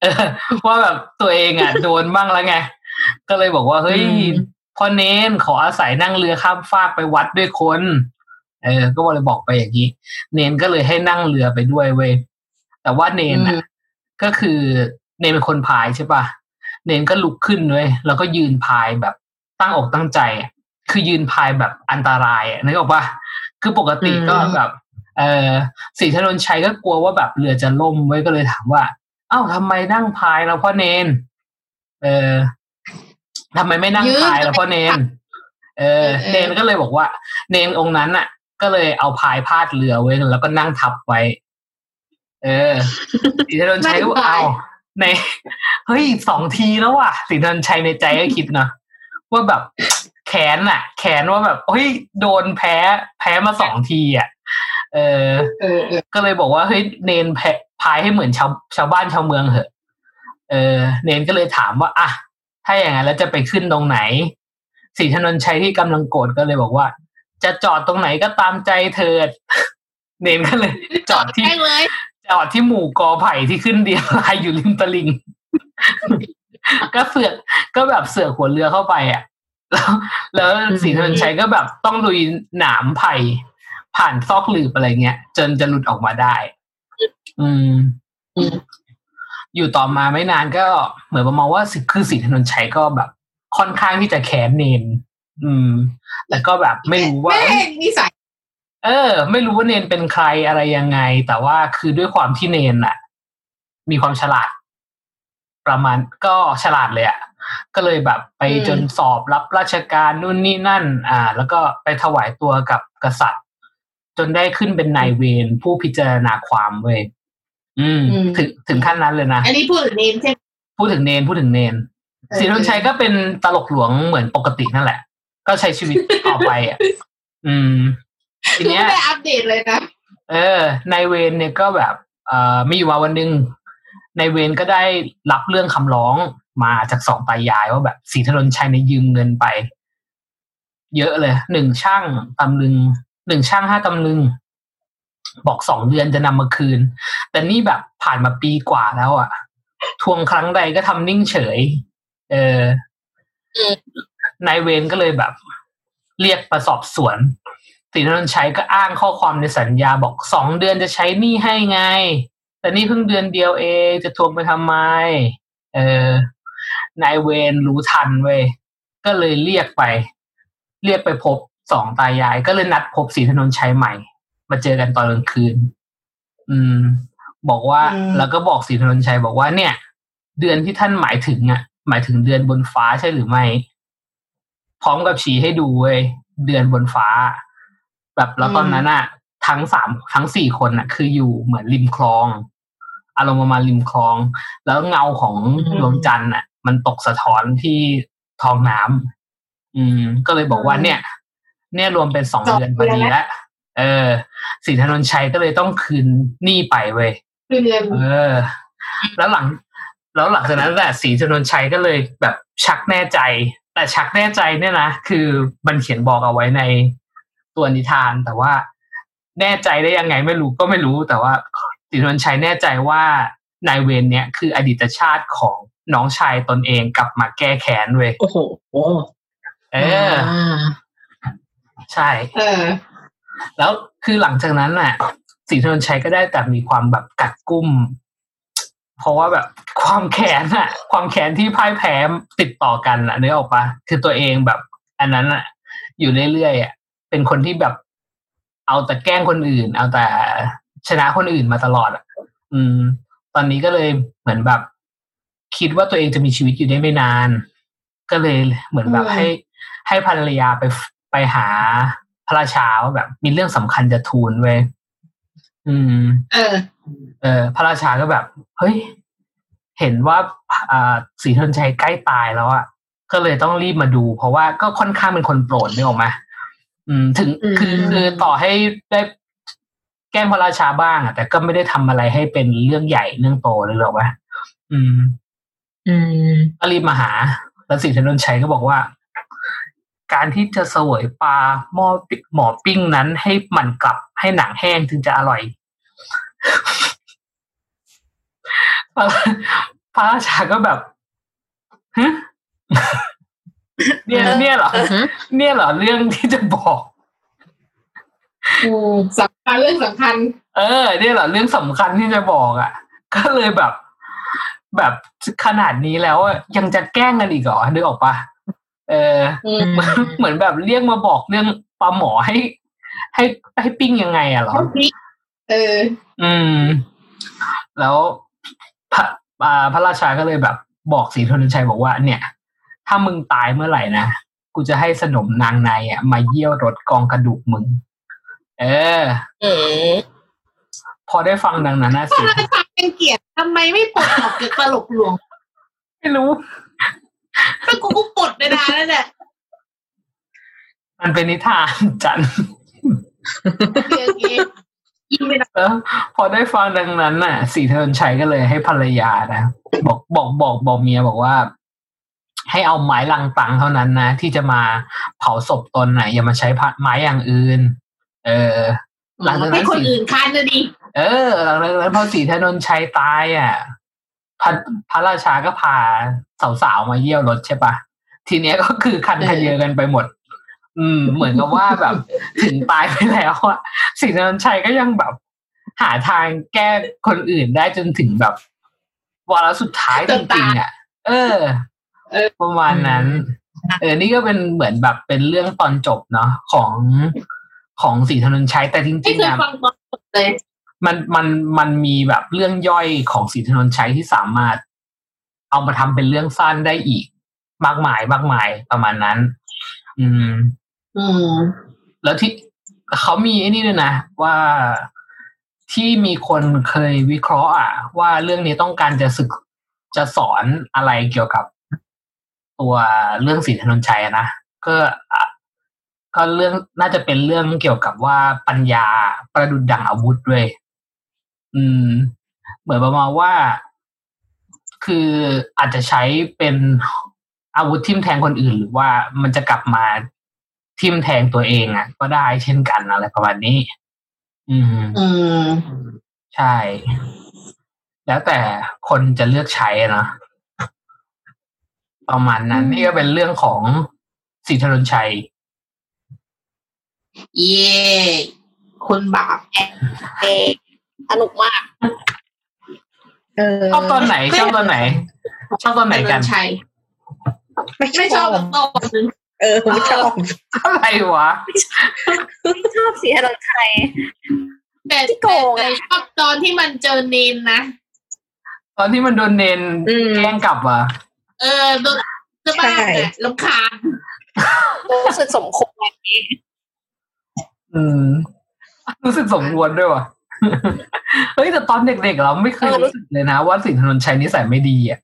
เออว่าแบบตัวเองอะ โดนบ้างแล้วไง ก็เลยบอกว่าเฮ้ยอืมพ่อเน้นขออาศัยนั่งเรือข้ามฟากไปวัดด้วยคน เออ ก็เลยบอกไปอย่างนี้ เนนก็เลยให้นั่งเรือไปด้วยเว้ยแต่ว่าเนนอือะมก็คือเนนเป็นคนพายใช่ปะเนนก็ลุกขึ้นเลยแล้วก็ยืนพายแบบตั้งอกตั้งใจอะคือยืนพายแบบอันตรายอะนึกออกปะคือปกติก็อืมแบบเออสีถนนชัยก็กลัวว่าแบบเรือจะล่มไว้ยก็เลยถามว่า เอ้าทำไมนั่งพายแล้วพ่อเนน เออทำไมไม่นั่งยืนพายแล้วพ่อเนนเออเออ เนนก็เลยบอกว่า เนนองค์นั้นอะ ก็เลยเอาพายพาดเรือไว้แล้วก็นั่งทับไว้ เออสีถนนชัยก็บอกนั่งพายเอาในเฮ้ยสองทีแล้วว่ะสีถนนชัยในใจก็คิดนะว่าแบบแขนอะแขนว่าแบบเฮ้ยโดนแพ้แพ้มาสองทีอะเออเออเออก็เลยบอกว่าเฮ้ยเนนแพพายให้เหมือนชาวชาวบ้านชาวเมืองเหอะ เออ เนนก็เลยถามว่าอะถ้าอย่างนั้นแล้วจะไปขึ้นตรงไหนสีถนนชัยที่กำลังโกรธก็เลยบอกว่า จะจอดตรงไหนก็ตามใจเถิดเนนก็เลย จอดที่แม่งเลยจอดที่หมู่กอไผ่ที่ขึ้นเดียวลายอยู่ริมตลิ่งก็เสือกก็แบบเสือกหัวเรือเข้าไปอะ แล้ว แล้วสีถนนชัยก็แบบต้องลุยหนามไผ่ผ่านซอกหลืบอะไรเงี้ย จนจะหลุดออกมาได้ อืมอืมอยู่ต่อมาไม่นานก็เหมือนประมาณว่าสิคือสีถนนชัยก็แบบ ค่อนข้างที่จะแค้นเนน อืมแต่ก็แบบไม่รู้ว่าแม่งนิสัยเออ ไม่รู้ว่าเนนเป็นใครอะไรยังไง แต่ว่าคือด้วยความที่เนนอะมีความฉลาด ประมาณก็ฉลาดเลยอะก็เลยแบบไปอืมจนสอบรับราชการนู่นนี่นั่น อ่า แล้วก็ไปถวายตัวกับกษัตริย์จจนได้ขึ้นเป็นนายเวรผู้พิจารณาความเว้ยอืม ถึงถึงขั้นนั้นเลยนะ อันนี้พูดถึงเนมใช่ไหมพูดถึงเนนพูดถึงเนนเออศรีธนชัยก็เป็นตลกหลวงเหมือนปกตินั่นแหละ ก็ใช้ชีวิตต่อไปอะ อืม ทีคือเนี้ยไม่ได้อัปเดตเลยนะ เออนายเวรเนี่ยก็แบบ เอ่อมีอยู่มาวันหนึ่งนายเวรก็ได้รับเรื่องคำร้องมาจากสองตายายว่าแบบศรีธนนชัยในยยืมเงินไป เยอะเลยหนึ่งช่างตำลึงหนึ่งช่างห้าตำลึง บอกสองเดือนจะนำมาคืน แต่นี่แบบผ่านมาปีกว่าแล้วอะ่ะ ทวงครั้งใดก็ทำนิ่งเฉย เอออืม นายเวรก็เลยแบบ เรียกมาสอบสวนศรีธนนชัยก็อ้างข้อความในสัญญาบอกสองเดือนจะใช้หนี้ให้ไง แต่นี่เพิ่งเดือนเดียวเองจะทวงไปทำไม เออนายเวรรู้ทันเว้ยก็เลยเรียกไป เรียกไปพบสองตายาย ก็เลยนัดพบศรีธนนชัยใหม่ มาเจอกันตอนกลางคืน อืม บอกว่าอืมแล้วก็บอกศรีธนนชัยบอกว่าเนี่ย เดือนที่ท่านหมายถึงอะ หมายถึงเดือนบนฟ้าใช่หรือไม่ พร้อมกับชี้ให้ดูเว้ยเดือนบนฟ้า แบบแล้วตอนนั้นอะทั้งสามทั้งสี่คนอะคืออยู่เหมือนริมคลองอารมณ์ประมาณริมคลอง แล้วเงาของอืมดวงจันทร์อะมันตกสะท้อนที่ท้องน้ำอืม ก็เลยบอกว่าเนี่ย เนี่ยรวมเป็นสองสองเดือนพอดีเดือนแล้วแล้วเออศรีธนนชัยก็เลยต้องคืนหนี้ไปเว้ยคือเดือนเออ แล้วหลัง แล้วหลังจากนั้นแหละศรีธนนชัยก็เลยแบบชักแน่ใจ แต่ชักแน่ใจเนี่ยนะคือมันเขียนบอกเอาไว้ในตัวนิทาน แต่ว่าแน่ใจได้ยังไงไม่รู้ก็ไม่รู้ แต่ว่าศรีธนนชัยแน่ใจว่านายเวรเนี่ยคืออดีตชาติของน้องชายตนเองกลับมาแก้แค้นเว้ยโอ้โหเออใช่เออ แล้วคือหลังจากนั้นน่ะศรีธนนชัยก็ได้แต่มีความแบบกัดกุ้ม เพราะว่าแบบความแค้นอะความแค้นที่พ่ายแพ้ติดต่อกันอะนึกออกปะคือตัวเองแบบ อันนั้นอะอยู่เรื่อยๆอะเป็นคนที่แบบเอาแต่แกล้งคนอื่น เอาแต่ชนะคนอื่นมาตลอดอะอืม ตอนนี้ก็เลยเหมือนแบบ คิดว่าตัวเองจะมีชีวิตอยู่ได้ไม่นาน ก็เลยเหมือนแบบอืมให้ ให้ภรรยาไปไปหาพระราชาว่าแบบ มีเรื่องสำคัญจะทูลเว้ยอืม เออ เออพระราชาก็แบบ เฮ้ย เห็นว่าอ่าศรีธนชัยใกล้ตายแล้วอะก็เลยต้องรีบมาดู เพราะว่าก็ค่อนข้างเป็นคนโปรดนึกออกไหมอืม ถึงอืมคือคือต่อให้ได้แกล้งพระราชาบ้างอะแต่ก็ไม่ได้ทำอะไรให้เป็นเรื่องใหญ่เรื่องโตเลยหรอกวะอืม อืมก็รีบมาหา แล้วศรีธนนชัยก็บอกว่า การที่จะเสวยปลาหม้อปิหมอปิ้งนั้นให้มันกลับให้หนังแห้งถึงจะอร่อย พระพระราชาก็แบบฮะเนี่ยเนี่ยเหรออือฮึเนี่ยเหรอเรื่องที่จะบอกอืมสำคัญเรื่องสำคัญ เออ เนี่ยเหรอเรื่องสำคัญที่จะบอกอะ ก็เลยแบบ แบบขนาดนี้แล้วอะยังจะแกล้งกันอีกเหรอนึกออกปะเอออืมเหมือนเหมือนแบบเรียกมาบอกเรื่องปลาหมอให้ ให้ให้ปิ้งยังไงอะเหรอ เออ อืม แล้วพระอ่าพระราชาก็เลยแบบ บอกศรีธนชัยบอกว่า เนี่ย ถ้ามึงตายเมื่อไหร่นะกูจะให้สนมนางในอะมาเยี่ยวรถกองกระดูกมึง เอออืมพอได้ฟังดังนั้นนะพสิระราชาเป็นเกียรติทำไมไม่ปลดออกจากตลกหลวง ไม่รู้ถ้ากูก็ปลดไปนานแล้วแหละมันเป็นนิทานจันโอเคโอเค ยิงไปนะแล้วพอได้ฟังดังนั้นน่ะ สีเทินชัยก็เลยให้ภรรยานะบอกบอกบอกบอกเมียบอกว่า ให้เอาไม้ลังตังเท่านั้นนะที่จะมาเผาศพตนน่ะอย่ามาใช้ไม้อย่างอื่น เออ หลังจากให้นั้นคนอื่นคันนะดิเออ หลังจากนั้นพอสีธนนชัยตายอะพระพระราชาก็พาสาวๆมาเยี่ยวรถใช่ปะทีเนี้ยก็คือคันขยเยอกันไปหมด อืม เหมือนกับว่าแบบถึงตายไปแล้วอะสีธนนชัยก็ยังแบบ หาทางแก้คนอื่นได้จนถึงแบบวาระสุดท้ายจริงๆอะเออเออประมาณนั้น เออ นี่ก็เป็นเหมือนแบบเป็นเรื่องตอนจบเนาะของของสีธนนชัยแต่จไม่ริงเคๆยอะฟังตอนจบเลยมันมันมันมีแบบเรื่องย่อยของสีถนนชัยที่สามารถ เอามาทำเป็นเรื่องสั้นได้อีก มากมายมากมายประมาณนั้น อืม อืมแล้วที่เขามีไอ้นี่ด้วยนะ ว่าที่มีคนเคยวิเคราะห์อะ ว่าเรื่องนี้ต้องการจะศึกจะสอนอะไรเกี่ยวกับตัวเรื่องสีถนนชัยนะก็อะก็เรื่องน่าจะเป็นเรื่องเกี่ยวกับว่าปัญญาประดุดดังอาวุธด้วย อืม เหมือนประมาณว่า คืออาจจะใช้เป็นอาวุธทิ่มแทงคนอื่น หรือว่ามันจะกลับมา ทิ่มแทงตัวเองอะ ก็ได้เช่นกันอะไรประมาณนี้ อืม อืม ใช่ แล้วแต่คนจะเลือกใช้อะเนอะประมาณนั้น นี่ก็เป็นเรื่องของสีถนนชัย เย่คุณบาปเอสนุกมากเออชอบตอนไหนชอบตอนไหนชอบตอนไหนกันชัยไม่ไม่ชอบแบบโตนึง เออไม่ชอบอะไรวะไม่ชอบสีถนนชัยแต่ที่โกงอะแต่ชอบตอนที่มันเจอเนนนะ ตอนที่มันโดนเนนอืมแกล้งกลับอะเออโดนจะบ้าใช่แต่ลำคาญรู้สึกสมควรอืมรู้สึกสมควรด้วยว่ะเฮ้ยแต่ตอนเด็กๆเราไม่เคยรู้สึกเลยนะ ว่าสินถนนชัยนิสัยไม่ดีอะ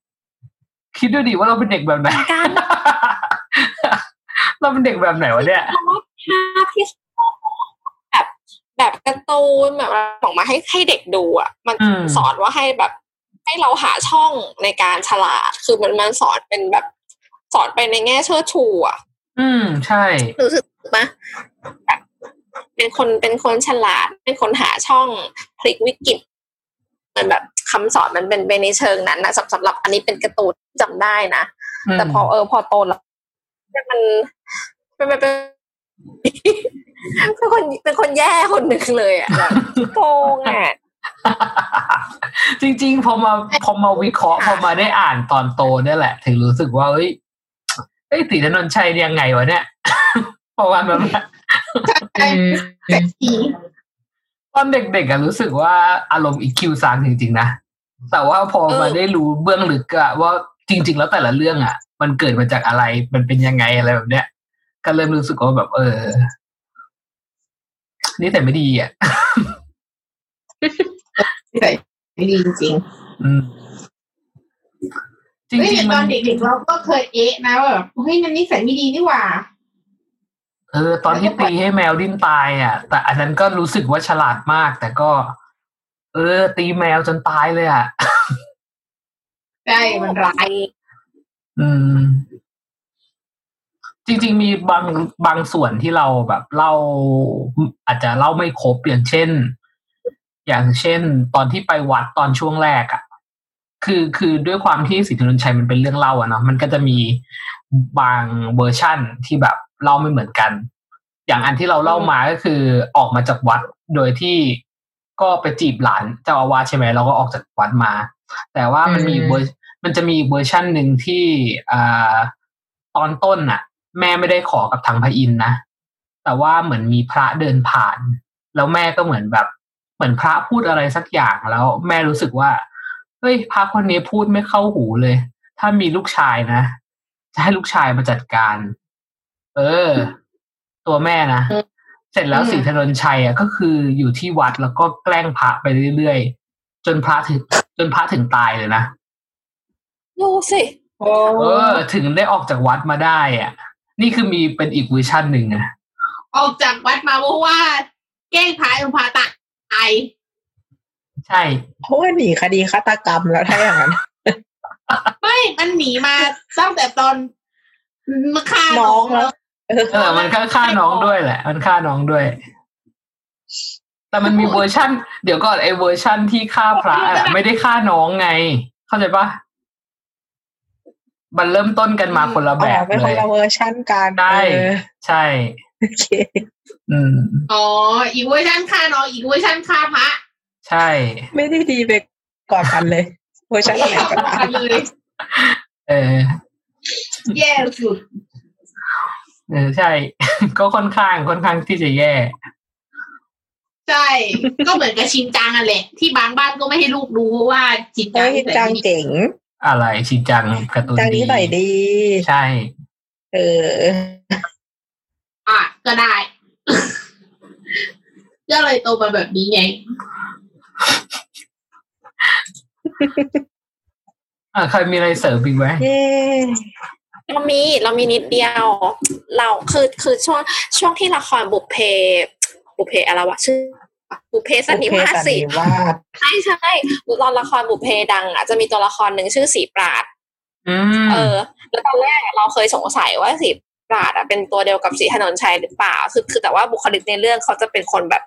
คิดดูดิว่าเราเป็นเด็กแบบไหนการ เราเป็นเด็กแบบไหนวะเนี่ยภาพที่แบบแบบการ์ตูนแบบส่งมาให้ให้เด็กดูอะ มันอืมสอนว่าให้แบบให้เราหาช่องในการฉลาด คือมันมันสอนเป็นแบบสอนไปในแง่เชิดชูอะ อืมใช่รู้สึกปะแบบเป็นคนเป็นคนฉลาด เป็นคนหาช่องพลิกวิกฤตมันแบบคำสอนมันเป็นไปในเชิงนั้นนะสำสำหรับอันนี้เป็นการ์ตูนจำได้นะ แต่พอเออพอโตแล้ว มันมันมันเป็นเป็นคนเป็นคนแย่คนหนึ่งเลยอะแบบโกงอะจริงๆพอมาพอมาวิเคราะห์พอมาได้อ่านตอนโตเนี่ยแหละ ถึงรู้สึกว่าเฮ้ยเอ้ยตีถนนชัยเนี่ยยังไงวะเนี่ยประมาณแบบนั้นอืมแต่ทีตอนเด็กๆอะรู้สึกว่าอารมณ์อีคิวซังจริงๆนะแต่ว่าพอมาได้รู้เบื้องลึกอะว่า จริง ๆ แล้วแต่ละเรื่องอะมันเกิดมาจากอะไรมันเป็นยังไงอะไรแบบเนี้ย ก็เริ่มรู้สึกว่าแบบ เออ นี่แต่ไม่ดีอะแต่ไม่ดีจริงอืมจๆเฮ้ยริงๆตมัอนนเด็กๆเราก็เคยเอ๊ะนะว่าแบบเฮ้ยมันนิสัยไม่ดีนี่หว่า เออ ตอนที่ตีให้แมวดิ้นตายอะ แต่อันนั้นก็รู้สึกว่าฉลาดมาก แต่ก็ เออ ตีแมวจนตายเลยอะ ใช่มันร้ายอืมจริง ๆ มีบางบางส่วนที่เราแบบเล่าอาจจะเล่าไม่ครบอย่างเช่น อย่างเช่น ตอนที่ไปวัดตอนช่วงแรกอะ่ะ คือคือด้วยความที่ศรีธนญชัยมันเป็นเรื่องเล่าอะเนาะมันก็จะมีบางเวอร์ชั่นที่แบบเล่าไม่เหมือนกัน อย่างอันที่เราเล่ามาก็คือออกมาจากวัดโดยที่ก็ไปจีบหลานเจ้าอาวาสใช่ไหมเราก็ออกจากวัดมา แต่ว่ามันมีเวอร์มันจะมีอีกเวอร์ชันหนึ่งที่อ่าตอนต้นน่ะ แม่ไม่ได้ขอกับทางพระอินทร์นะ แต่ว่าเหมือนมีพระเดินผ่าน แล้วแม่ก็เหมือนแบบ เหมือนพระพูดอะไรสักอย่างแล้ว แม่รู้สึกว่าเฮ้ยพระคนนี้พูดไม่เข้าหูเลย ถ้ามีลูกชายนะจะให้ลูกชายมาจัดการ เออ ตัวแม่นะเสร็จแล้วสีถนนชัยอะก็คืออยู่ที่วัดแล้วก็แกล้งพระไปเรื่อยๆ จนพระถึง จนพระถึงตายเลยนะดูสิโอ้เออ ถึงได้ออกจากวัดมาได้อะ นี่คือมีเป็นอีกเวอร์ชันหนึ่งอะออกจากวัดมาเพราะว่าแกล้งพายพาตายใช่ เพราะว่าหนีคดีฆาตกรรมแล้วถ้าอย่างนั้น ไม่ มันหนีมาตั้งแต่ตอนมาฆ่าน้องแล้วเออเออ มันก็ฆ่าน้องด้วยแหละ มันฆ่าน้องด้วย แต่มันมีเวอร์ชั่น เดี๋ยวก่อนไอ้เวอร์ชั่นที่ฆ่าพระอะไม่ได้ฆ่าน้องไง เข้าใจปะมันเริ่มต้นกันมาคนละแบอ๋อเป็นคนละเวอร์ชันกันใช่เออใช่โอเคอืมอ๋ออีกเวอร์ชันฆ่าน้องอีกเวอร์ชันฆ่าพระใช่ ไม่ได้ดีไปก่อนกันเลยเวอร์ชันไหนก็ได้กันเลยเออแย่สุดเออใช่ ก็ค่อนข้างค่อนข้างที่จะแย่ ใช่ ก็เหมือนกับชินจังอะแหละที่บางบ้านก็ไม่ให้ลูกดูเพราะว่าชินจัเฮ้งยจังเจ๋ง อะไรชินจังการ์ตูนจังดีนี้ใส่ดี ใช่ เออ อะก็ได้ ก็เลยโตมาแบบนี้ไงอ่าใครมีอะไรเสริมอีกไหมเย้เรามีเรามีนิดเดียว เราคือคือช่วงช่วงที่ละครบุพเพ บุพเพอะไรวะชื่อบุพเพสันนิวาสสิบุพเพสันนิวาสใช่ใช่ตอนละครบุพเพดัง อะ จะมีตัวละครหนึ่งชื่อสีปราดอืมเออ แล้วตอนแรกเราเคยสงสัยว่าสีปราดอะเป็นตัวเดียวกับสีถนนชัยหรือเปล่า คือคือแต่ว่าบุคลิกในเรื่องเขาจะเป็นคนแบบ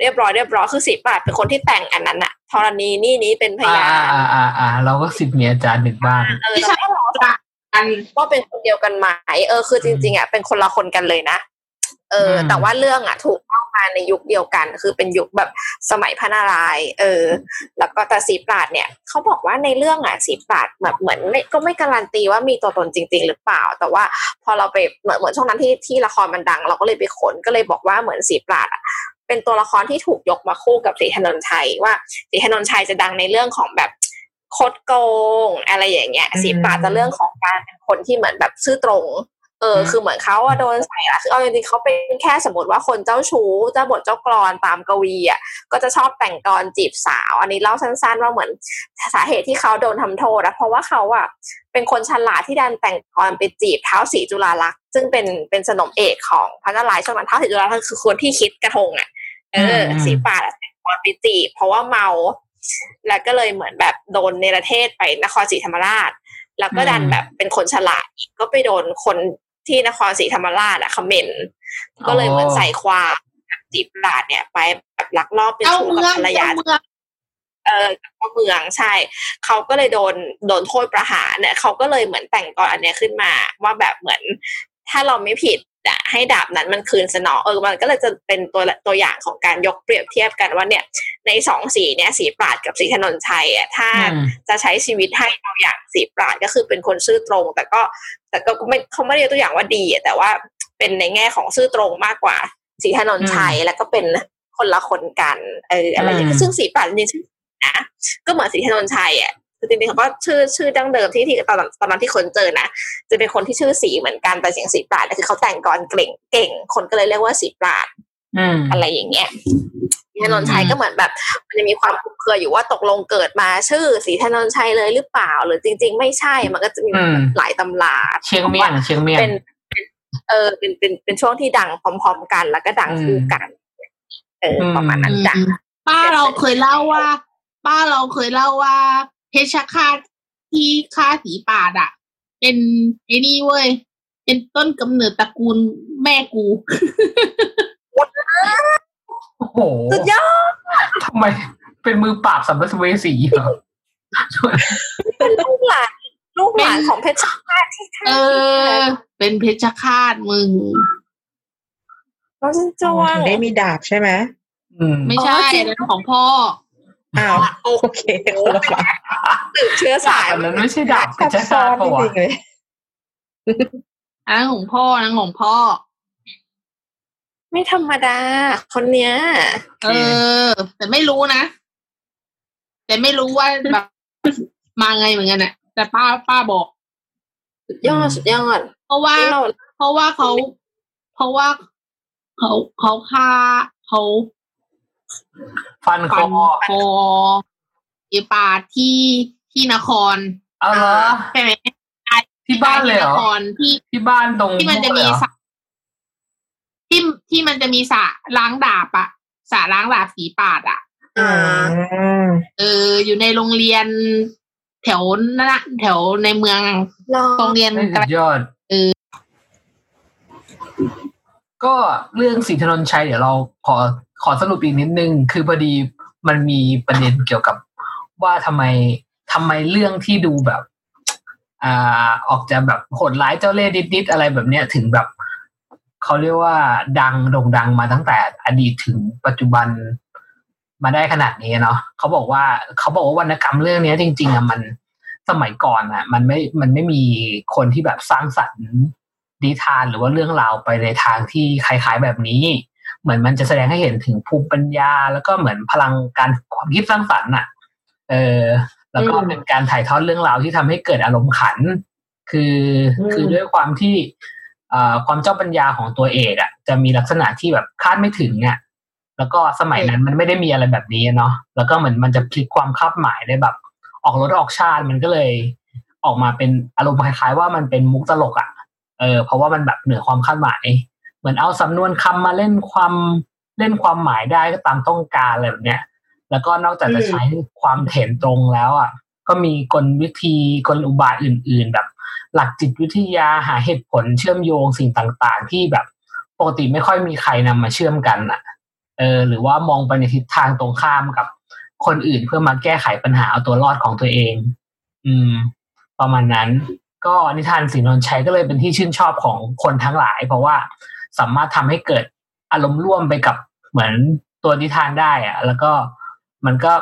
เรียบร้อยเรียบร้อยคือสีปราดเป็นคนที่แต่งอันนั้นอะธรณีนี่นี้เป็นพอ่ายานอ่าอ่าอ่าเราก็สิทธิ์มีอาจารย์หนึ่งบ้างเออที่แต่ใช้ว่าเรากันว่าเป็นคนเดียวกันไหมเออคือจริง ๆอะเป็นคนละคนกันเลยนะ เอออมแต่ว่าเรื่องอะถูกเล่ามาในยุคเดียวกัน คือเป็นยุคแบบสมัยพระนารายณ์เออ แล้วก็แต่สีปราดเนี่ยเขาบอกว่าในเรื่องอะสีปราดแบบเหมือนไม่ก็ไม่การันตีว่ามีตัวตนจริง ๆ หรือเปล่า แต่ว่าพอเราไปเหมือนเหมือนช่วงนั้นที่ที่ละครมันดัง เราก็เลยไปขนก็เลยบอกว่าเหมือนสีปราดอะเป็นตัวละครที่ถูกยกมาคู่กับสีถนนชัยว่าสีถนนชัยจะดังในเรื่องของแบบคดโกงอะไรอย่างเงี้ยสีปราดจะเรื่องของการเป็นคนที่เหมือนแบบซื่อตรง เออคือเหมือนเขาอะโดนใส่ละคือเอาจริงๆเขาเป็นแค่สมมติว่าคนเจ้าชู้เจ้าบทเจ้ากรอนตามกวีอะก็จะชอบแต่งกรจีบสาว อันนี้เล่าสั้นๆว่าเหมือนสาเหตุที่เขาโดนทำโทษนะเพราะว่าเขาอะเป็นคนฉลาดที่ดันแต่งกรไปจีบเท้าสีจุฬาลักษณ์ซึ่งเป็นเป็นสนมเอกของพระนารายณ์ช่วงนั้นเท้าสีจุฬาลักษณ์คือคนที่คิดกระทงอะเอออมสีปาดอะแต่งกรไปจีบเพราะว่าเมา แล้วก็เลยเหมือนแบบโดนเนรเทศไปนครศรีธรรมราชแล้วก็ดันแบบเป็นคนฉลาดอีกก็ไปโดนคน ที่นครศรีธรรมราชอะคอมเมนต์ก็เลยเหมือนใส่ความจีบปราดเนี่ย ไปแบบลักลอบเป็นเจ้าชู้เมืกับองภรรยาเจ้าเมืองเออกับพ่อเมืองใช่ เขาก็เลยโดนโดนโทษประหารเนี่ยเขาก็เลยเหมือนแต่งกรอันเนี้ยขึ้นมา ว่าแบบเหมือน ถ้าเราไม่ผิดอะ ให้ดาบนั้นมันคืนสนองเออมันก็เลยจะเป็นตัวตัวอย่างของการยกเปรียบเทียบกันว่าเนี่ยในสองสีเนี่ยสีปราดกับสีถนนชัยอะถ้าอืมจะใช้ชีวิตให้ตัวอย่างสีปราดก็คือเป็นคนซื่อตรง แต่ก็แต่ก็ไม่เขาไม่ได้ยกตัวอย่างว่าดีอะแต่ว่าเป็นในแง่ของซื่อตรงมากกว่าสีถนนชัยแล้วก็เป็นคนละคนกันเอออะไรอย่างเงี้ยซึ่งสีปราดจริงๆนะก็เหมือนสีถนนชัยอะ คือจริงๆเขาก็ชื่อชื่อดั้งเดิมที่ที่ตอนตอนนั้นที่คนเจอนะจะเป็นคนที่ชื่อสีเหมือนกันแต่เสียงสีปราดแต่คือเขาแต่งกรเก่งเก่ง คนก็เลยเรียกว่าสีปราดอืมอะไรอย่างเงี้ยสีถนนชัยก็เหมือนแบบ มันจะมีความคลุมเครืออยู่ว่าตกลงเกิดมาชื่อสีถนนชัยเลยหรือเปล่า หรือจริง ๆ ไม่ใช่มันก็จะมีอืมหลายตำราเชียงเมียงเชียงเมียงเป็นเป็นเออเป็นเป็นเป็นช่วงที่ดังพร้อม ๆ กันแล้วก็ดังคู่กันเอออมประมาณนั้นจ้ะป้าเราเคยเล่าว่า ป้าเราเคยเล่าว่า เพชฌฆาตที่ฆ่าสีปาดอะเป็นไอ้นี่เว้ย เป็นต้นกำเนิดตระกูลแม่กู โอ้โหสุดยอดทำไมเป็นมือปราบสัมภเวสีเหรอเป็นลูกหลานลูกหลานของเพชรฆาตที่ฆ่าเออ เป็นเพชฌฆาตมึงน้องจินจวงถึงได้มีดาบใช่ไหมอืมไม่ใช่อ๋อจริงอันนั้นของพ่อ อ้าวโอเคคนละฝั่งสืบเชื้อสายอันนั้นไม่ใช่ดาบเพซับชรซ้ฆาอตนปะจวะริงๆเลยอันนั้นของพ่ออันนั้นของพ่อ ไม่ธรรมดา คนเนี้ย เออ แต่ไม่รู้นะ แต่ไม่รู้ว่าแบบมาไงเหมือนกันน่ะแต่ป้าป้าบอกสุดยอดสุดยอดเพราะว่าที่เราเพราะว่าเขา เพราะว่าเขาเขาฆ่าเขา ฟันคฟัอนคอเอปาที่ที่นครเอาเหรอใช่ไหมที่บ้านเลยเหรที่นอครที่ที่บ้านตรงที่มันจะมีเลยเหรอสระที่ที่มันจะมีสระล้างดาบอะสระล้างดาบสีปาดอะอ่ามเออ อยู่ในโรงเรียนแถวนั่นนะแถวในเมืองรอโรงเรียนสุดยอดเออ ก็เรื่องสีถนนชัยเดี๋ยวเราขอขอสรุปอีกนิดนึง คือพอดีมันมีประเด็นเกี่ยวกับว่าทำไมทำไมเรื่องที่ดูแบบ อ่าออกจะแบบโหดร้ายเจ้าเล่ห์นิดๆอะไรแบบเนี้ยถึงแบบเขาเรียกว่าดังโด่งดังมาตั้งแต่อดีตถึงปัจจุบันมาได้ขนาดนี้เนาะเขาบอกว่าเขาบอกว่าวรรณกรรมเรื่องเนี้ยจริง ๆอะมันสมัยก่อนอะ มันไม่มันไม่มีคนที่แบบสร้างสรรค์ นิทานหรือว่าเรื่องราวไปในทางที่คล้ายๆแบบนี้ เหมือนมันจะแสดงให้เห็นถึงภูมิปัญญา แล้วก็เหมือนพลังการความคิดสร้างสรรค์อะ เออ แล้วก็เป็นการถ่ายทอดเรื่องราวที่ทำให้เกิดอารมณ์ขัน คือคือด้วยความที่อ่าความเจ้าปัญญาของตัวเอกอะ จะมีลักษณะที่แบบคาดไม่ถึงอะแล้วก็สมัยนั้นมันไม่ได้มีอะไรแบบนี้เนาะแล้วก็เหมือนมันจะพลิกความคาดหมายได้แบบ ออกรถออกชาติมันก็เลย ออกมาเป็นอารมณ์คล้ายๆว่ามันเป็นมุกตลกอะ่ะ เออเพราะว่ามันแบบเหนือความคาดหมาย เหมือนเอาสำนวนคำมาเล่นความเล่นความหมายได้ก็ตามต้องการอะไรแบบเนี้ยแล้วก็นอกจากจะใช้ความเห็นตรงแล้วอะก็มีกลวิธีกลอุบายอื่น ๆ แบบ หลักจิตวิทยาหาเหตุผลเชื่อมโยงสิ่งต่าง ๆ ที่แบบปกติไม่ค่อยมีใครนำมาเชื่อมกันอะ เออ หรือว่ามองไปในทิศทางตรงข้ามกับคนอื่นเพื่อมาแก้ไขปัญหาเอาตัวรอดของตัวเอง อืม ประมาณนั้น ก็นิทานสีนนชัยก็เลยเป็นที่ชื่นชอบของคนทั้งหลาย เพราะว่าสามารถทำให้เกิดอารมณ์ร่วมไปกับเหมือนตัวนิทานได้อะแล้วก็มันก็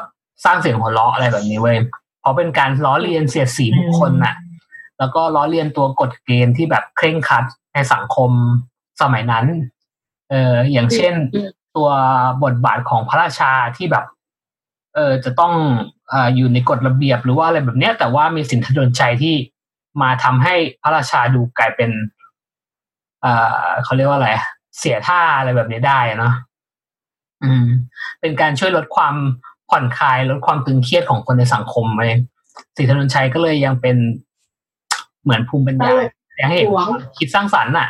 สร้างเสียงหัวเราะอะไรแบบนี้เว้ยเพราะเป็นการล้อเลียนเสียดสีบุคคลน่ะ แล้วก็ล้อเลียนตัวกฎเกณฑ์ที่แบบเคร่งครัดในสังคมสมัยนั้น เอออย่างเช่นตัวบทบาทของพระราชาที่แบบ เออจะต้องออยู่ในกฎระเบียบหรือว่าอะไรแบบเนี้ย แต่ว่ามีสินทดนใจที่ มาทำให้พระราชาดูกลายเป็นเออเขาเรียกว่าอะไร เสียท่าอะไรแบบนี้ได้เนาะอืม เป็นการช่วยลดความผ่อนคลายลดความตึงเครียดของคนในสังคมไปสิทธนนชัยก็เลยยังเป็นเหมือนภูมิปัญญายังเห็นคิดสร้างสรรค์อะ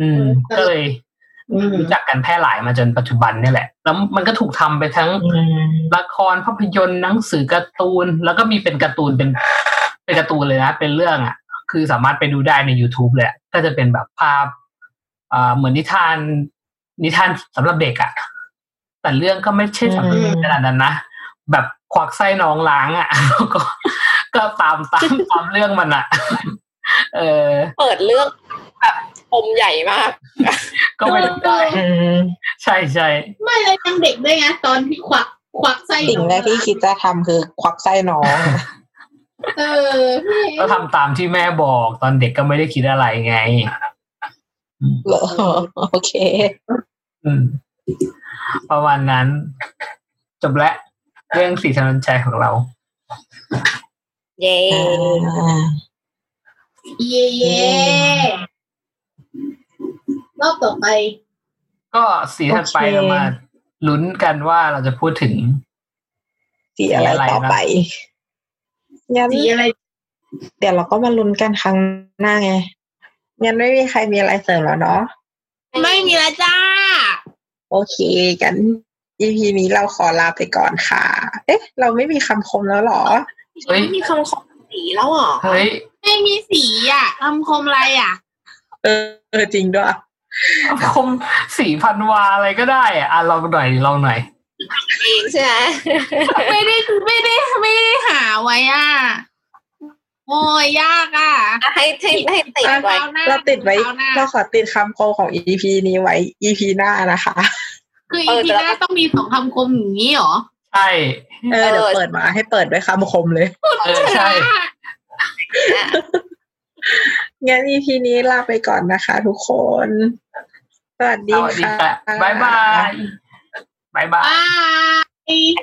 อืม ก็เลยรู้จักกันแพร่หลายมาจนปัจจุบันนี่แหละ แล้วมันก็ถูกทำไปทั้งละครภาพยนตร์หนังสือการ์ตูน แล้วก็มีเป็นการ์ตูนเป็นเป็นการ์ตูนเลยนะ เป็นเรื่องอะ คือสามารถไปดูได้ใน youtube เลยก็จะเป็นแบบภาพอ่าเหมือนนิทาน นิทานสำหรับเด็กอะแต่เรื่องก็ไม่ใช่สำหรับเด็กขนาดนั้นนะ แบบควักไส้น้องล้างอะก็ก็ตามตามตามเรื่องมันอะเออ เปิดเรื่องแบบปมใหญ่มาก ก็ไม่ได้ใช่ใช่ไม่เลยยังเด็กด้วยไงตอนที่ควักควักไส้สิ่งแรกที่คิดจะทำคือ ควักไส้น้อง เออก็ทำตามที่แม่บอกตอนเด็กก็ไม่ได้คิดอะไรไงเหรอโอเคอืมประมาณนั้น จบแล้วเรื่องสีถนนใจของเรา เย้เย่เย่รอบต่อไป ก็สีถัดไปโอเคเรามาลุ้นกันว่าเราจะพูดถึง สีอะไรต่อไป งั้นสีอะไร เดี๋ยวเราก็มาลุ้นกันครั้งหน้าไง งั้นไม่มีใครมีอะไรเสริมแล้วเนาะ ไม่มีละจ้า โอเคกัน EP นี้เราขอลาไปก่อนค่ะ เอ๊ะ เราไม่มีคำคมแล้วเหรอเฮ้ยมีคำขอสีแล้วเหรอ เฮ้ย ไม่มีสีอะคำคมอะไรอะ เออเออจริงด้วยคมสีพันวาอะไรก็ได้อะอะลองหน่อยลองหน่อย เองใช่ไหมไม่ได้ไม่ได้ไม่ได้หาไว้อะโอ้ยยากอะให้ให้ให้ติดไว้ครวหน้เราติดไว้คราวหน้าเราขอติดคำคมของ EP นี้ไว้ EP หน้านะคะ คืออีพีหน้าต้องมีสองคำคมอย่างนี้เหรอใช่เออเดี๋ยวเปิดมาให้เปิดด้วยคำคมเลยเออใช่งั้น EP นี้ลาไปก่อนนะคะ ทุกคน สวัสสดีวัสดีค่ะค่ะบายบาย Bye bye. Bye.